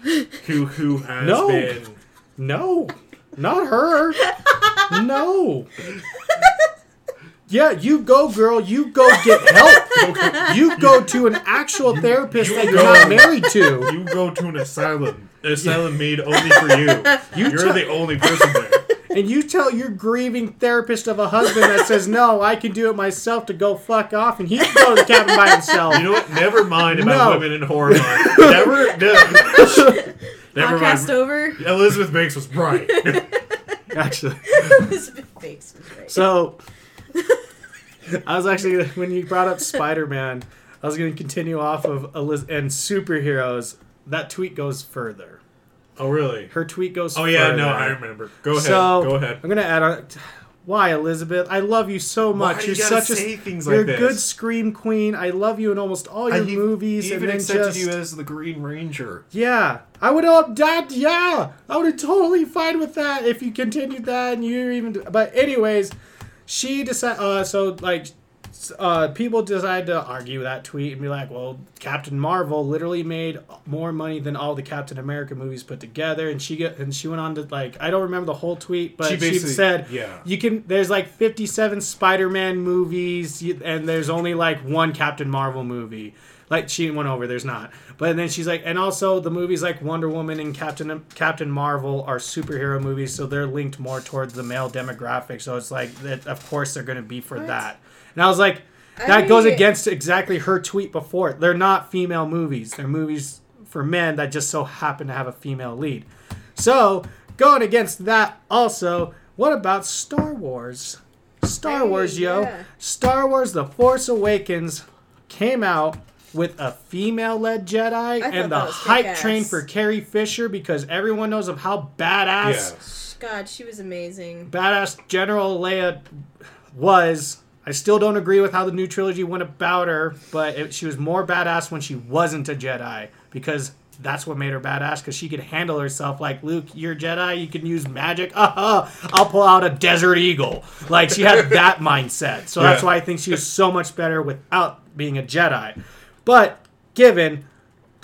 who who has No. been No, not her. no. Yeah, you go, girl. You go get help. You go to an actual therapist You that you're go. not married to. you go to an asylum, an asylum made only for you. You You're tell- the only person there. And you tell your grieving therapist of a husband that says, No, I can do it myself to go fuck off, and he can go to the cabin by himself. You know what? Never mind about No. women in horror. Month. Never, never, never Podcast mind. over. Elizabeth Banks was right. Actually. Elizabeth Banks was right. So, I was actually, when you brought up Spider Man, I was going to continue off of Eliz- and superheroes. That tweet goes further. oh, really? Her tweet goes Oh, yeah. further. No, I remember. Go ahead. So, go ahead. I'm going to add on. Why, Elizabeth? I love you so much. Why you're you such a you're like a good scream queen. I love you in almost all your I movies. even and then accepted just, you as the Green Ranger. Yeah, I would have that. Yeah, I would have totally fine with that if you continued that and you even. But anyways, she decided. Uh, so like, uh, people decided to argue that tweet and be like, "Well, Captain Marvel literally made more money than all the Captain America movies put together." And she get and she went on to like, I don't remember the whole tweet, but She she, said, yeah. you can." There's like 57 Spider-Man movies, and there's only like one Captain Marvel movie. Like she went over, there's not. But then she's like, and also the movies like Wonder Woman and Captain Captain Marvel are superhero movies, so they're linked more towards the male demographic. So it's like that. Of course, they're going to be for What? that. And I was like, that goes against exactly her tweet before. They're not female movies. They're movies for men that just so happen to have a female lead. So going against that, also, what about Star Wars? Star Hey, Wars, yo. yeah. Star Wars: The Force Awakens came out with a female-led Jedi and the hype kick-ass. train for Carrie Fisher because everyone knows of how badass Yes. God, she was amazing. badass General Leia was. I still don't agree with how the new trilogy went about her, but it, she was more badass when she wasn't a Jedi because that's what made her badass because she could handle herself like Luke, you're a Jedi, you can use magic. Uh-huh, I'll pull out a Desert Eagle. Like she had that mindset. So that's why I think she was so much better without being a Jedi. But given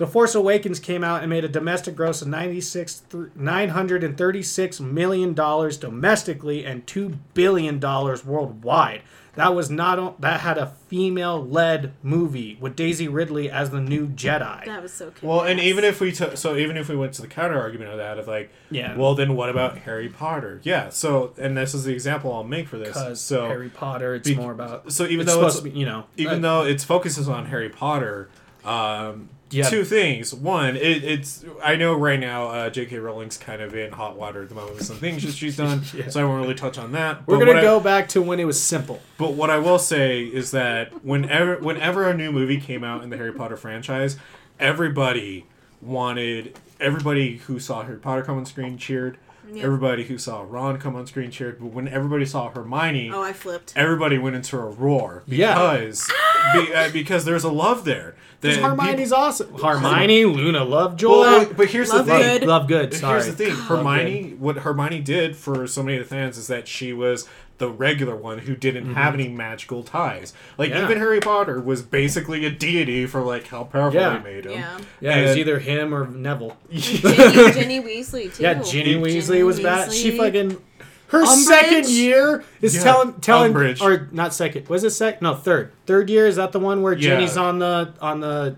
the Force Awakens came out and made a domestic gross of 96 th- 936 million dollars domestically and 2 billion dollars worldwide. That was not that had a female-led movie with Daisy Ridley as the new Jedi. That was so. Kick-ass. Well, and even if we took, so even if we went to the counter argument of that, of like, Yeah. well, then what about Harry Potter? Yeah. So, and this is the example I'll make for this. Because So, Harry Potter, it's be- more about. so even it's though it's to be, you know, even uh, though its focuses on Harry Potter, um, Yeah. two things. One, it, it's I know right now uh, J.K. Rowling's kind of in hot water at the moment with some things that she's done, Yeah. so I won't really touch on that. we're But gonna what I- go back to when it was simple. But what I will say is that whenever whenever a new movie came out in the Harry Potter franchise, everybody wanted everybody who saw Harry Potter come on screen cheered. Yeah. Everybody who saw Ron come on screen cheered. But when everybody saw Hermione, Oh, I flipped. everybody went into a roar Yeah. because be, uh, because there's a love there. Because That Hermione's awesome. Hermione, Luna, Lovejoy. Well, but here's Love the thing. good. Love good. Sorry. Here's the thing, Hermione. What Hermione did for so many of the fans is that she was the regular one who didn't have any magical ties. Like Mm-hmm. Yeah. even Harry Potter was basically a deity for like how powerful Yeah. they made him. Yeah. Yeah, it was either him or Neville. Ginny, Ginny Weasley too. Yeah, Ginny Ginny Weasley was bad. She fucking her Umbridge? second year is Yeah, telling telling Umbridge. or not second. Was it sec? No, third. Third year is that the one where Yeah. Ginny's on the on the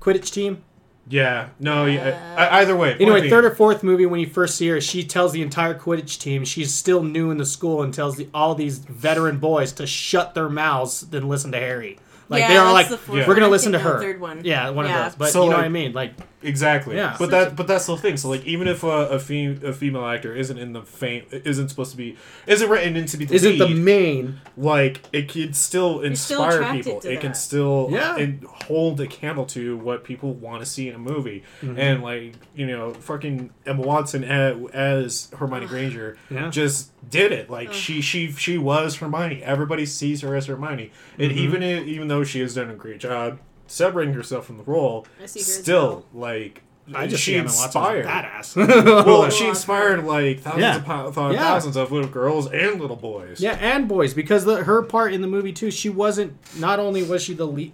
Quidditch team? Yeah, no, yeah. Uh, I- either way. point Anyway, being- third or fourth movie, when you first see her, she tells the entire Quidditch team she's still new in the school and tells the, all these veteran boys to shut their mouths than listen to Harry. Like Yeah, they are that's like, the fourth Yeah. we're gonna listen to her. third one. Yeah, one Yeah. of those. But So, you know like- what I mean? Like, Exactly. Yeah. But that but that's the thing. So like even if a, a, fem- a female actor isn't in the fame isn't supposed to be isn't written in to be the isn't the main? like it can still still inspire attracted people. to It can still Yeah. and hold a candle to what people want to see in a movie. Mm-hmm. And like you know, fucking Emma Watson as, as Hermione Granger Yeah. just did it. Like she she she was Hermione. Everybody sees her as Hermione, and Mm-hmm. even i- even though she has done a great job separating herself from the role, I see her as still like. I just she see Emma Watson inspired. badass. Well, she inspired like thousands Yeah. of po- thou- Yeah. thousands of little girls and little boys. Yeah, and boys because the, her part in the movie too. She wasn't. Not only was she the le-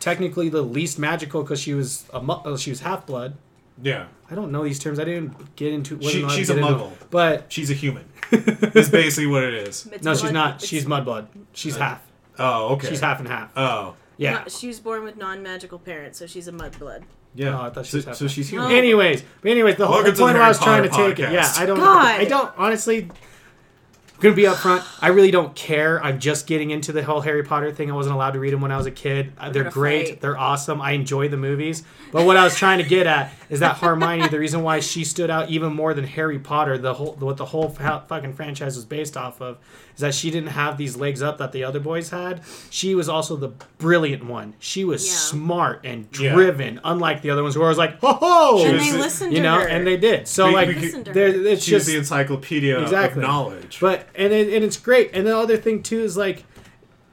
technically the least magical because she was a mu- uh, she was half blood. Yeah. I don't know these terms. I didn't get into. wasn't She- allowed to she's get a into muggle. it. but She's a human. That's basically what it is. It's no, she's blood- not. it's- She's mudblood. She's half. Oh, okay. She's half and half. Oh, Yeah. not- she was born with non-magical parents, so she's a mudblood. yeah. Oh, I thought she so, was half so she's human. No. Anyways, but anyways, the whole Welcome the point where I Harry was trying to Potter take it. Yeah. I don't. God. I don't honestly. I'm gonna be upfront. I really don't care. I'm just getting into the whole Harry Potter thing. I wasn't allowed to read them when I was a kid. Uh, They're great. fight. They're awesome. I enjoy the movies. But what I was trying to get at is that Hermione. the reason why she stood out even more than Harry Potter, the whole what the whole fa- fucking franchise was based off of, is that she didn't have these legs up that the other boys had. She was also the brilliant one. She was Yeah. smart and Yeah. driven, unlike the other ones who were always like, ho ho. and they the- listened to you know, her. and they did. So We- like, we could- Listen to her. there, it's She's just the encyclopedia Exactly. of knowledge. but and it, and it's great. And the other thing too is like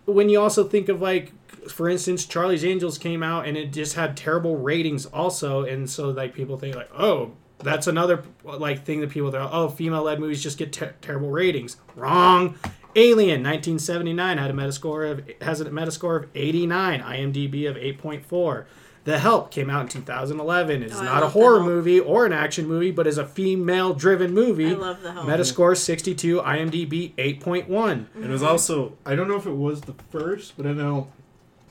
when you also think of like for instance Charlie's Angels came out and it just had terrible ratings also and so like people think like oh that's another like thing that people think oh female led movies just get ter- terrible ratings. Wrong. Alien 1979 had a metascore of has a metascore of 89, IMDb of 8.4. The Help came out in 2011. It's Oh, not a horror movie or an action movie, but is a female driven movie. I love The Help. Metascore 62, IMDb 8.1. It was also I don't know if it was the first, but I know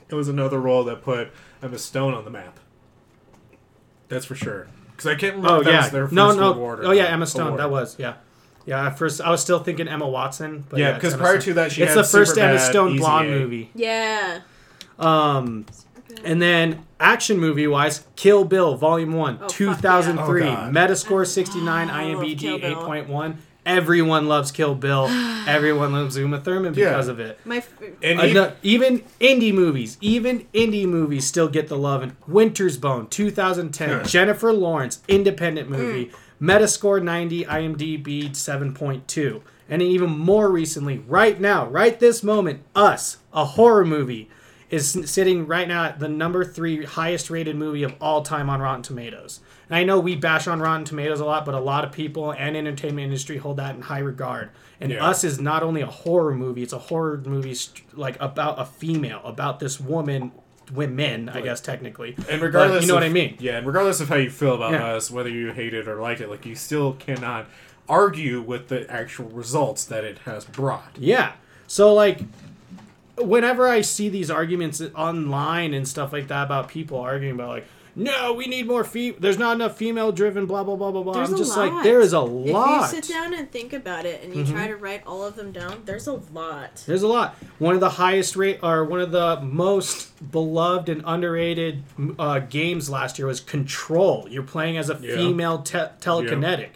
it was another role that put Emma Stone on the map. That's for sure. Because I can't remember Oh if that yeah, was their first no, no. award. or Oh yeah. Emma Stone. Award. That was yeah, yeah. At first, I was still thinking Emma Watson. But Yeah, because Emma prior Stone. to that, she it's had the first Emma Stone Easy blonde A. movie. yeah. Um, and then action movie wise, Kill Bill Volume One, Oh, fuck 2003, yeah. Oh, Metascore 69, IMDb 8.1. Everyone loves Kill Bill. Everyone loves Uma Thurman Yeah. because of it. My f- And Uh, no, even indie movies, even indie movies still get the love. And Winter's Bone, 2010, Yeah. Jennifer Lawrence, independent movie, Mm. Metascore 90, IMDb 7.2. And even more recently, right now, right this moment, Us, a horror movie, is s- sitting right now at the number three highest rated movie of all time on Rotten Tomatoes. And I know we bash on Rotten Tomatoes a lot, but a lot of people and entertainment industry hold that in high regard. And Yeah. Us is not only a horror movie; it's a horror movie st- like about a female, about this woman, women, I guess technically. And regardless, you know of, what I mean. Yeah, and regardless of how you feel about Yeah. us, whether you hate it or like it, like you still cannot argue with the actual results that it has brought. Yeah. So like whenever I see these arguments online and stuff like that about people arguing about like no, we need more fe there's not enough female driven blah blah blah blah blah. There's I'm a just lot. like there is a lot. If you sit down and think about it and you Mm-hmm. try to write all of them down, there's a lot. There's a lot. One of the highest rate, or one of the most beloved and underrated uh, games last year was Control. You're playing as a Yeah. female te- telekinetic.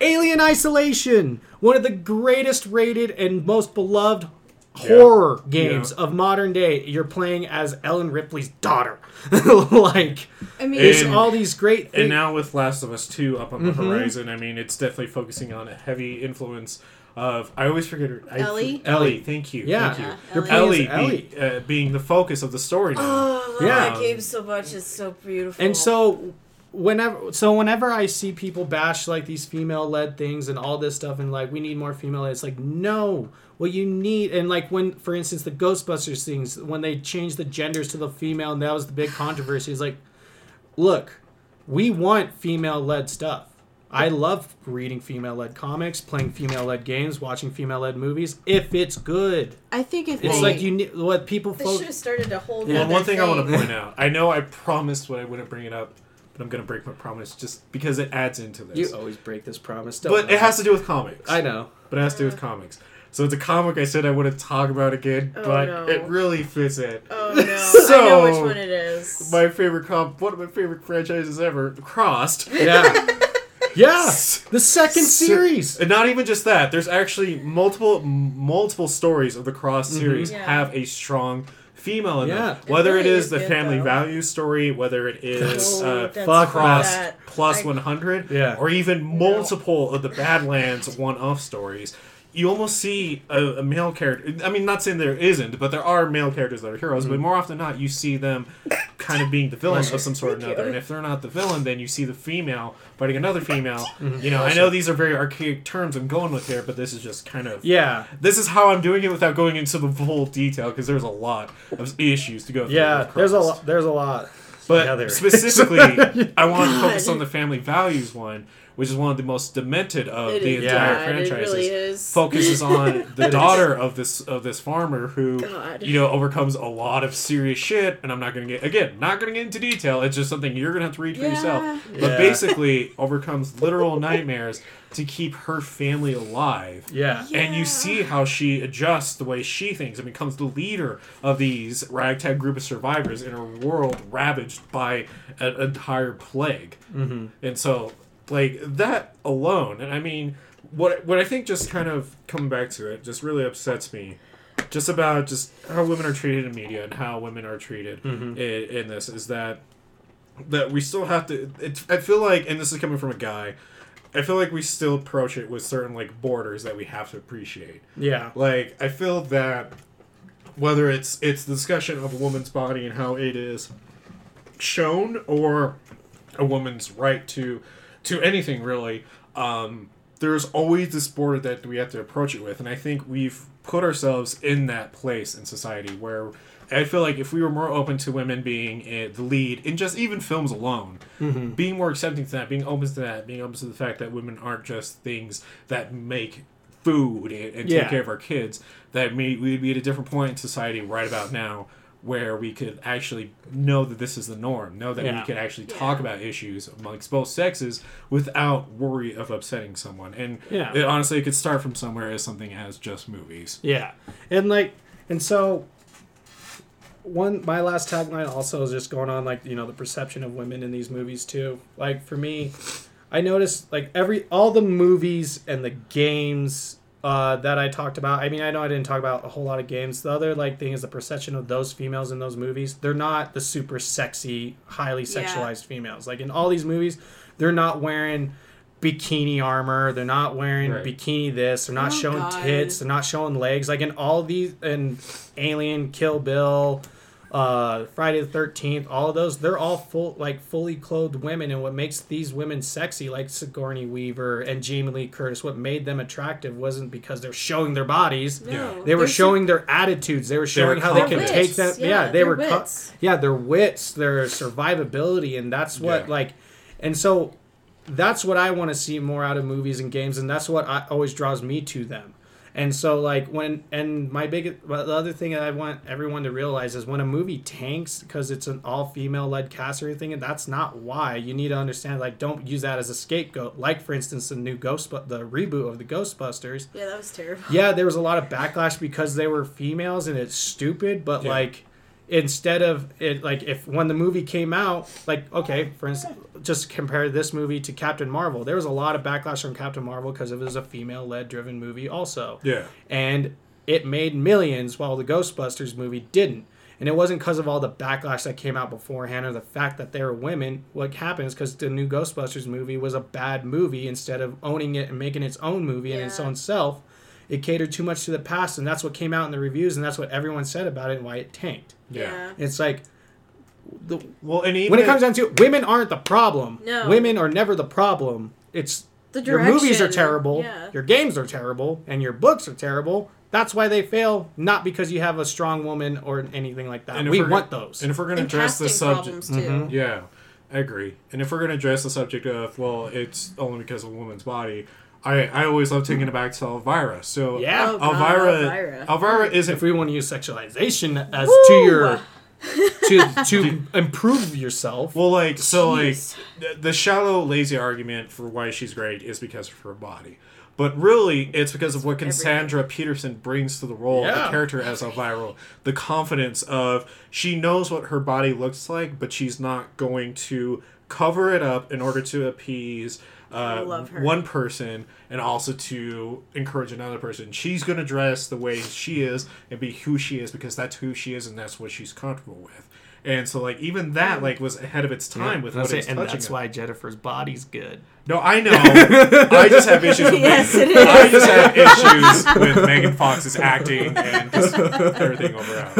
Alien Isolation, one of the greatest rated and most beloved horror games Yeah. of modern day. You're playing as Ellen Ripley's daughter. like, I mean, there's all these great Things. And now with Last of Us Two up on the Mm-hmm. horizon, I mean, it's definitely focusing on a heavy influence of. I always forget her. I- Ellie? Ellie. Thank you. Yeah. Thank you. Yeah, You're Ellie. Ellie, as Ellie. Be, uh, being the focus of the story now. oh, I love Yeah. that game so much. It's so beautiful. And so whenever so whenever I see people bash like these female led things and all this stuff and like we need more female it's like no what you need and like when for instance the Ghostbusters things when they changed the genders to the female and that was the big controversy is like look we want female led stuff I love reading female led comics, playing female led games, watching female led movies. If it's good, I think if it's they, like you need what people they fo- should have started a whole. Yeah. Well, other one thing I want to point out. I know I promised when I wouldn't bring it up, but I'm gonna break my promise just because it adds into this. You always break this promise. Don't but lie. it has to do with comics. I know. But it has to do with comics. So it's a comic I said I wouldn't talk about again, Oh, but no. it really fits in. Oh no, I know which So, one it is. My favorite comp, one of my favorite franchises ever, Crossed. Yeah. Yes, The second So- series. And not even just that. There's actually multiple m- multiple stories of the Crossed series Yeah. have a strong female in Yeah. them. It Whether really it is is the good, family though. values story, whether it is Oh, uh, that's Cross that. 100, Yeah. or even multiple of the Badlands one-off stories. You almost see a, a male character. I mean, not saying there isn't, but there are male characters that are heroes. Mm-hmm. But more often than not, you see them kind of being the villain of some sort or another. And if they're not the villain, then you see the female fighting another female. Mm-hmm. You know, I know these are very archaic terms I'm going with here, but this is just kind of Yeah. this is how I'm doing it without going into the full detail because there's a lot of issues to go through. Yeah. There's a Crossed. lot. There's a lot. But Yeah, specifically, I want to focus on the family values one, which is one of the most demented of It the is entire bad, franchises. Really. Focuses on the daughter of this of this farmer who God. you know overcomes a lot of serious shit, and I'm not gonna get again not gonna get into detail. It's just something you're gonna have to read for Yeah. yourself. But Yeah. basically, overcomes literal nightmares to keep her family alive. Yeah. And you see how she adjusts the way she thinks and becomes the leader of these ragtag group of survivors in a world ravaged by an entire plague. Mm-hmm. And so, like that alone, and I mean, what what I think just kind of coming back to it just really upsets me, just about just how women are treated in media and how women are treated Mhm. in, in this is that that we still have to. It, I feel like, and this is coming from a guy. I feel like we still approach it with certain like borders that we have to appreciate. Yeah. Like I feel that whether it's it's the discussion of a woman's body and how it is shown or a woman's right to to anything really um there's always this border that we have to approach it with and i think we've put ourselves in that place in society where i feel like if we were more open to women being uh, the lead in just even films alone Mm-hmm. being more accepting to that being open to that being open to the fact that women aren't just things that make food and, and Yeah. take care of our kids that may, we'd be at a different point in society right about now where we could actually know that this is the norm know that Yeah. we could actually talk Yeah. about issues amongst both sexes without worry of upsetting someone and Yeah. it, honestly it could start from somewhere as something as just movies Yeah, and like, and so one my last tagline also is just going on like you know the perception of women in these movies too. Like for me, I noticed like every all the movies and the games uh, that I talked about. I mean, I know I didn't talk about a whole lot of games. The other like thing is the perception of those females in those movies. They're not the super sexy, highly Yeah. sexualized females. Like in all these movies, they're not wearing bikini armor. They're not wearing Right. bikini this. They're not Oh, showing God. tits. They're not showing legs. Like in all these, in Alien, Kill Bill, uh, Friday the Thirteenth, all of those, they're all full, like fully clothed women. And what makes these women sexy, like Sigourney Weaver and Jamie Lee Curtis, what made them attractive wasn't because they're showing their bodies. No, They were they're showing their attitudes. They were showing how they can confident. take them. Yeah, Yeah, they were. co- yeah, their wits, their survivability, and that's what Yeah. like, and so that's what I want to see more out of movies and games, and that's what I, always draws me to them. And so like when and my big well, the other thing that I want everyone to realize is when a movie tanks because it's an all female led cast or anything, and that's not why. You need to understand like don't use that as a scapegoat. Like for instance, the new Ghost the reboot of the Ghostbusters Yeah, that was terrible. yeah, there was a lot of backlash because they were females and it's stupid, but Yeah. like instead of it like if when the movie came out, like okay, for instance, just compare this movie to Captain Marvel. There was a lot of backlash from Captain Marvel because it was a female led driven movie also. yeah And it made millions while the Ghostbusters movie didn't. And it wasn't because of all the backlash that came out beforehand or the fact that they were women. What happened is because the new Ghostbusters movie was a bad movie instead of owning it and making its own movie in its own self. It catered too much to the past, and that's what came out in the reviews, and that's what everyone said about it and why it tanked. yeah, It's like the, well and even when it comes down to it, women aren't the problem. No. Women are never the problem. It's The your movies are terrible, yeah. your games are terrible, and your books are terrible. That's why they fail, not because you have a strong woman or anything like that. And We want gonna- those. and if we're going to address the subject problems too. Mhm. Yeah, I agree. And if we're going to address the subject of, well, it's only because of a woman's body, I, I always love taking it back to Elvira. So Yeah. Oh, God, Elvira, Elvira. Elvira isn't if we want to use sexualization as Woo! to your to to to improve yourself. Well, like so, Jeez. like the, the shallow, lazy argument for why she's great is because of her body. But really, it's because of what Cassandra Peterson brings to the role, Yeah. the character as Elvira, the confidence of she knows what her body looks like, but she's not going to cover it up in order to appease uh, love her. one person and also to encourage another person. She's going to dress the way she is and be who she is because that's who she is and that's what she's comfortable with. And so, like, even that, like, was ahead of its time with what that's it's it, and touching that's on. why Jennifer's body's good. No, I know. I just have issues with Yes, it is. I just have issues with Megan Fox's acting and just everything overall.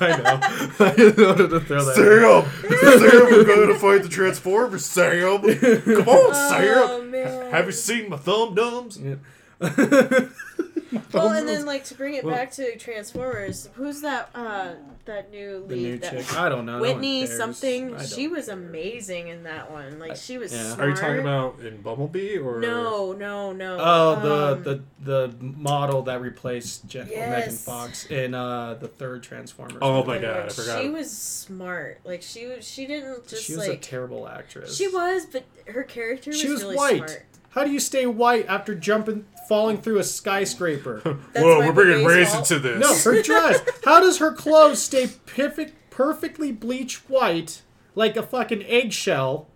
I know. I just wanted to throw that. Sam, Sam, we're going to fight the Transformers. Sam, come on, Oh Sam. man. Have you seen my thumb dums? Well, and then like to bring it Well- back to Transformers, who's that? Uh, that new The lead? new that, chick. I don't know. Whitney cares. something. She don't. was amazing in that one. Like she was. Yeah. Smart. Are you talking about in Bumblebee or No, no, no. Oh, the, Um, the the model that replaced Je- Megan Fox in uh, the third Transformers. Oh movie. my God, I forgot. She was smart. Like she was. She didn't just she was a terrible actress. she was, but her character was, She was really white. smart. How do you stay white after jumping, falling through a skyscraper? Whoa, we're bringing Bobby's race fault. into this. no, her dress. How does her clothes stay perfect, perfectly bleach white like a fucking eggshell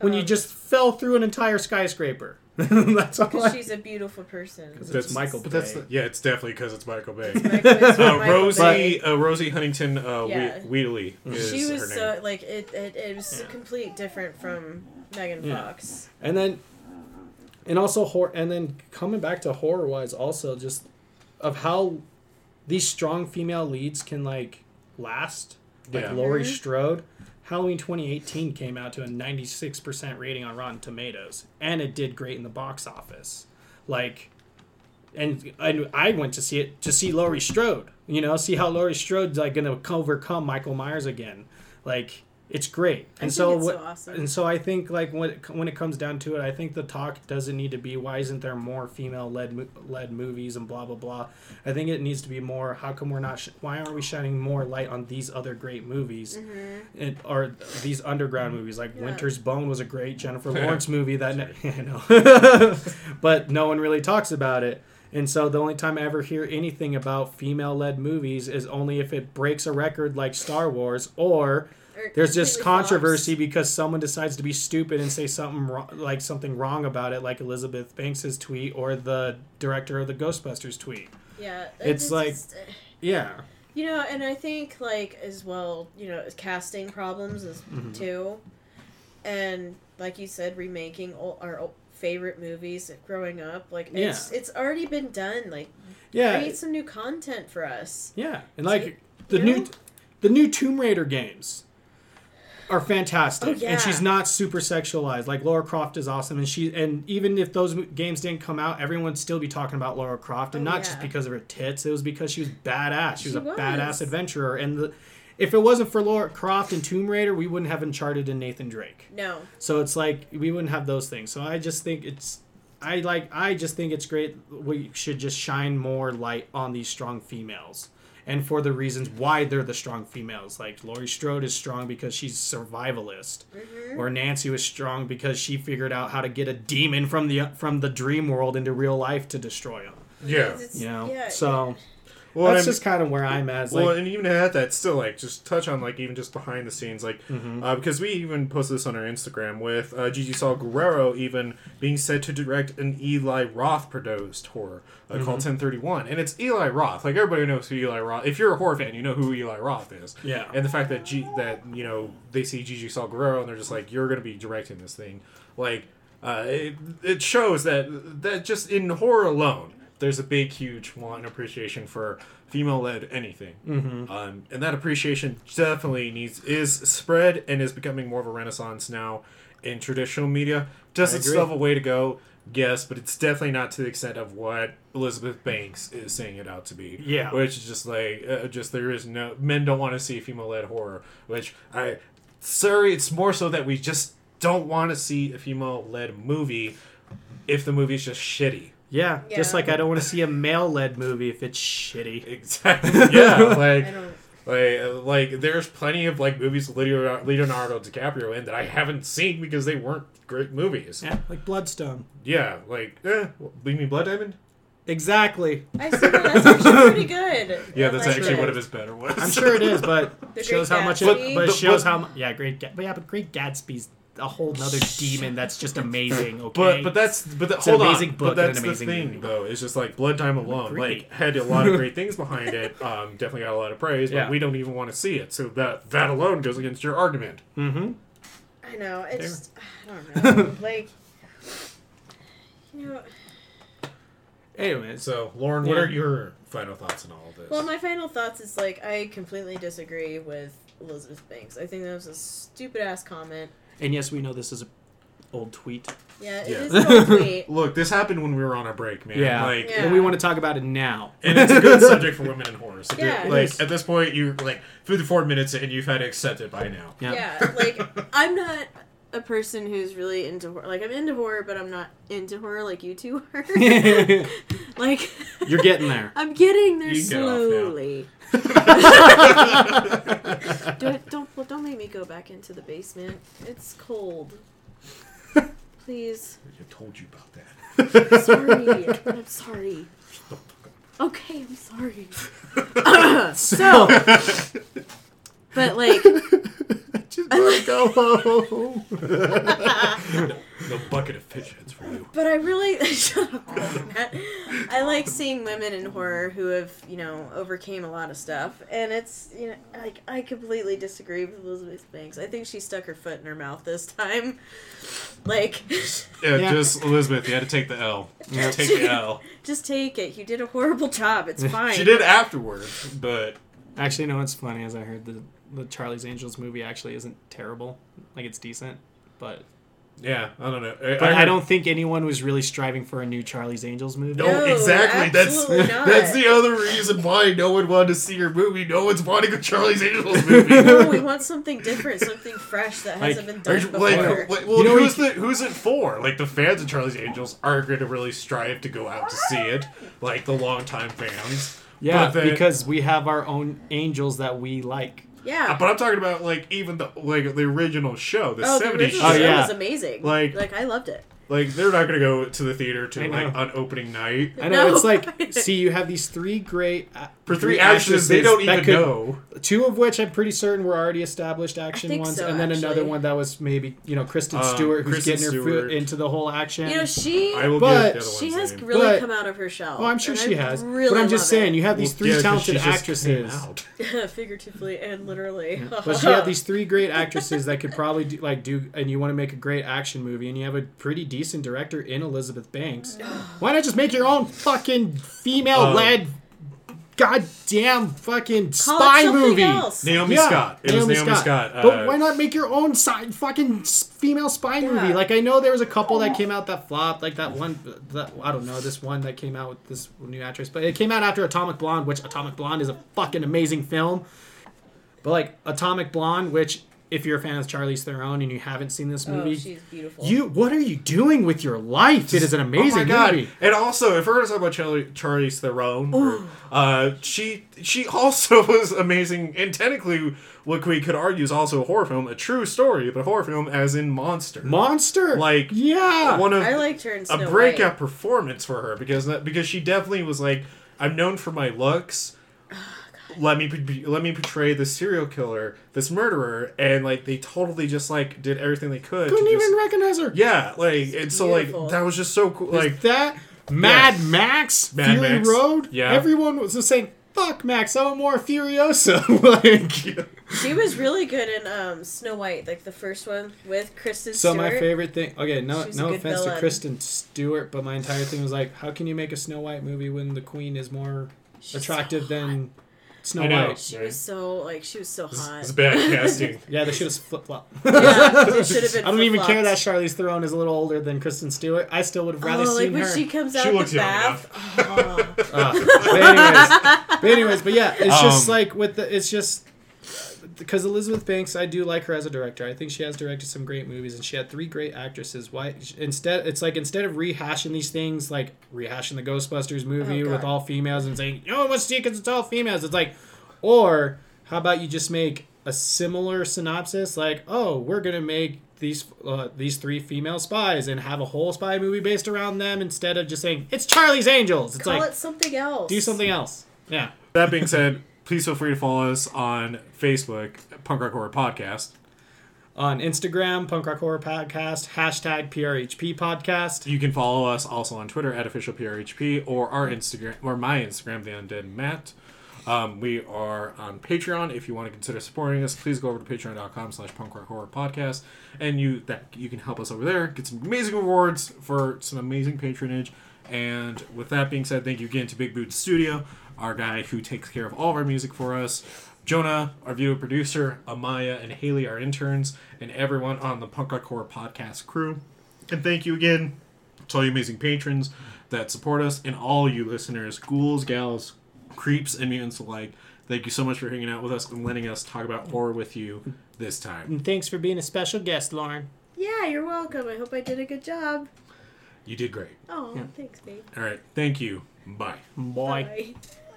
when you Um, just fell through an entire skyscraper? That's all. Because I, she's a beautiful person. it's Michael but that's Bay. the- yeah, it's definitely because it's Michael Bay. Michael- it's Uh, Michael Rosie, Bay. uh, Rosie Huntington uh, Yeah. Whe- Wheatley is She her was name. so like it. It, it was Yeah. complete different from Megan Yeah. Fox. and then and also horror and then coming back to horror wise also just of how these strong female leads can like last like Yeah. Laurie Mhm. Strode Halloween 2018 came out to a 96% rating on Rotten Tomatoes and it did great in the box office like and and I went to see it to see Laurie Strode you know see how Laurie Strode's like gonna overcome Michael Myers again like it's great I and think so it's what so awesome. and so I think like when it, when it comes down to it, I think the talk doesn't need to be why isn't there more female led led movies and blah blah blah. I think it needs to be more how come we're not sh- why aren't we shining more light on these other great movies mm-hmm. it, or these underground mm-hmm. movies like Yeah. Winter's Bone was a great Jennifer Lawrence movie that ne- I know, but no one really talks about it. And so the only time I ever hear anything about female led movies is only if it breaks a record like Star Wars or Or there's just controversy because someone decides to be stupid and say something wrong, like something wrong about it, like Elizabeth Banks's tweet or the director of the Ghostbusters tweet. Yeah, It's like- just- Yeah, you know, and I think like as well, you know, casting problems is Mhm. too, and like you said, remaking ol- our ol- favorite movies growing up. Like it's it's already been done. Like yeah, create some new content for us. yeah, and like the new, know? the new Tomb Raider games are fantastic, Oh, yeah. and she's not super sexualized. Like Laura Croft is awesome, and she and even if those games didn't come out, everyone would still be talking about Laura Croft, and Oh, not yeah. just because of her tits. It was because she was badass. She was She a was. badass adventurer, and the. If it wasn't for Laura Croft and Tomb Raider, we wouldn't have Uncharted and Nathan Drake. No, So it's like we wouldn't have those things. So I just think it's I like I just think it's great we should just shine more light on these strong females. And for the reasons why they're the strong females. Like Laurie Strode is strong because she's survivalist. Mm-hmm. Or Nancy was strong because she figured out how to get a demon from the from the dream world into real life to destroy him. Yeah. It's- You know? yeah, so Well, that's and- just kind of where I'm at. It's well, like, and even at that, still like just touch on like even just behind the scenes, like Mm-hmm. uh, because we even posted this on our Instagram with uh, Gigi Saul Guerrero even being said to direct an Eli Roth produced horror uh, Mm-hmm. called 1031, and it's Eli Roth. Like everybody knows who Eli Roth. If you're a horror fan, you know who Eli Roth is. Yeah. And the fact that G that you know they see Gigi Saul Guerrero and they're just like you're gonna be directing this thing, like uh, it, it shows that that just in horror alone there's a big huge want and appreciation for female-led anything. Mhm. um, and that appreciation definitely needs is spread and is becoming more of a renaissance now in traditional media. Does it still have a way to go yes but it's definitely not to the extent of what elizabeth banks is saying it out to be. Yeah. which is just like uh, just there is no men don't want to see female-led horror which i sorry it's more so that we just don't want to see a female-led movie if the movie's just shitty yeah, just like I don't want to see a male led movie if it's shitty. exactly yeah like Like, like there's plenty of like movies with Leonardo Leonardo DiCaprio in that I haven't seen because they weren't great movies. Yeah, like Bloodstone. Yeah, like, eh, you mean Blood Diamond? Exactly. I see that. That's actually pretty good. Yeah, that's like actually it. one of his better ones. I'm sure it is, but The shows how much it. Gatsby. But it But- shows but- how much. Yeah, great. Ga- But yeah, but Great Gatsby's a whole nother demon that's just amazing. Okay. But but that's but the, It's an hold amazing on. book but and that's an the amazing thing movie. though. It's just like Blood Time alone, Agree. like had a lot of great things behind it. Um, definitely got a lot of praise, but Yeah. we don't even want to see it. So that that alone goes against your argument. mm-hmm. I know. It's There. just, I don't know. like, you know. Anyways, So Lauren, what Yeah. are your final thoughts on all of this? Well, my final thoughts is like I completely disagree with Elizabeth Banks. I think that was a stupid ass comment. And yes, we know this is a old tweet. Yeah, it Yeah. is an old tweet. Look, this happened when we were on our break, man. Yeah. Like, Yeah. And we want to talk about it now. and it's a good subject for women in horror. So Yeah, it like is. at this point, you're like 54 minutes and you've had to accept it by now. Yeah. Yeah, like I'm not a person who's really into horror. Like I'm into horror, but I'm not into horror like you two are. like You're getting there. I'm getting there get slowly. don't, don't don't make me go back into the basement. It's cold. Please. I told you about that. Sorry. I'm sorry. Okay, I'm sorry. so, but like, Just wanna go home. no bucket of fish heads for you. but I really shut up, Matt. I like seeing women in horror who have, you know, overcame a lot of stuff, and it's, you know, like I completely disagree with Elizabeth Banks. I think she stuck her foot in her mouth this time. Like, Yeah, Yeah. just Elizabeth. You had to take the L. Yeah. Take the L. just take it. You did a horrible job. It's fine. She did afterwards, but Actually, no, what's funny is I heard the the Charlie's Angels movie actually isn't terrible. Like it's decent, but yeah, I don't know. I, but I, heard- don't think anyone was really striving for a new Charlie's Angels movie. No, No, exactly. That's not. that's the other reason why no one wanted to see your movie. No one's wanting a Charlie's Angels movie. No, we want something different, something fresh that Like, hasn't been done you- before. like, like, well, You know, who's we- the who's it for? Like the fans of Charlie's Angels are going to really strive to go out to see it. Like the longtime fans. Yeah, then- because we have our own angels that we like. Yeah. But I'm talking about like even the like the original show, the Oh, the 70s original show. Oh, show yeah. was amazing. Like- like I loved it. Like they're not going to go to the theater to like on opening night. I know No. it's like see, you have these three great uh, For three actresses, they don't that even could- know. Two of which I'm pretty certain were already established action ones, so, and then another one that was maybe you know Kristen Um, Stewart who's Kristen getting her Stewart. foot into the whole action. You know, she I will But the other she has name. really But- come out of her shell. oh, I'm sure she I has. Really but I'm just saying, it. you have these Well, three yeah, 'cause talented she just came actresses. out. figuratively and literally. But you have these three great actresses that could probably do, like do, and you want to make a great action movie, and you have a pretty decent director in Elizabeth Banks. Why not just make your own fucking female-led, goddamn fucking Call spy movie? Else. Naomi Yeah, Scott. It was Naomi Scott. Scott. but uh, why not make your own side fucking female spy Yeah. movie? Like I know there was a couple that came out that flopped, like that one, that I don't know, this one that came out with this new actress, but it came out after Atomic Blonde, which Atomic Blonde is a fucking amazing film. But like Atomic Blonde, which if you're a fan of Charlize Theron and you haven't seen this Oh, movie, she's beautiful. you what are you doing with your life? It is an amazing oh my God. movie. And also, if we're going to talk about Charlie, Charlize Theron, or, uh, she she also was amazing, and technically, what we could argue is also a horror film, a true story, but a horror film as in Monster. Monster, Like, yeah, One of I liked her in a breakout White. performance for her because that, because she definitely was like, I'm known for my looks. Let me let me portray this serial killer, this murderer, and like they totally just like did everything they could. couldn't to even just, recognize her. yeah, like and so like that was just so cool. Like Like that Mad Max Mad Fury Max. Road. Yeah. everyone was just saying, "Fuck Max, I want more Furiosa." like, She was really good in um, Snow White, like the first one with Kristen Stewart. so Stewart. my favorite thing. Okay, no, She's no good offense to. Kristen Stewart, but my entire thing was like, how can you make a Snow White movie when the Queen is more She's attractive so than Snow I know. White? She was so like she was so hot. it's bad casting. Yeah, they should have flip flop. yeah, it should have been. I don't even care that flip-flops. Charlize Theron is a little older than Kristen Stewart. I still would have rather Oh, like seen when her. she comes out She out looks the young bath. Oh. Uh, but anyways, but anyways, but yeah, it's just Um, like with the, it's just because Elizabeth Banks, I do like her as a director. I think she has directed some great movies, and she had three great actresses. Why instead? It's like instead of rehashing these things, like rehashing the Ghostbusters movie Oh, with all females and saying, "No one wants to see because it's all females." It's like, or how about you just make a similar synopsis like oh we're gonna make these uh, these three female spies and have a whole spy movie based around them instead of just saying it's charlie's angels it's Call like it something else. do something else yeah That being said, please feel free to follow us on Facebook, Punk Rock Horror Podcast. on instagram punk rock horror podcast hashtag prhp podcast You can follow us also on Twitter at official PRHP or our Instagram or my Instagram, the Undead Matt. Um, we are on Patreon. If you want to consider supporting us, please go over to patreon.com slash punk rock horror podcast and you that you can help us over there, get some amazing rewards for some amazing patronage. And with that being said, thank you again to Big Boot Studio, our guy who takes care of all of our music for us. Jonah, our video producer, Amaya and Haley, our interns, and everyone on the Punk Rock Horror podcast crew. And thank you again to all you amazing patrons that support us and all you listeners, ghouls, gals, creeps, and mutants alike. Thank you so much for hanging out with us and letting us talk about horror with you this time. and thanks for being a special guest lauren Yeah, you're welcome. I hope I did a good job. You did great. Oh, Yeah. thanks, babe. All right. Thank you. Bye. boy Bye.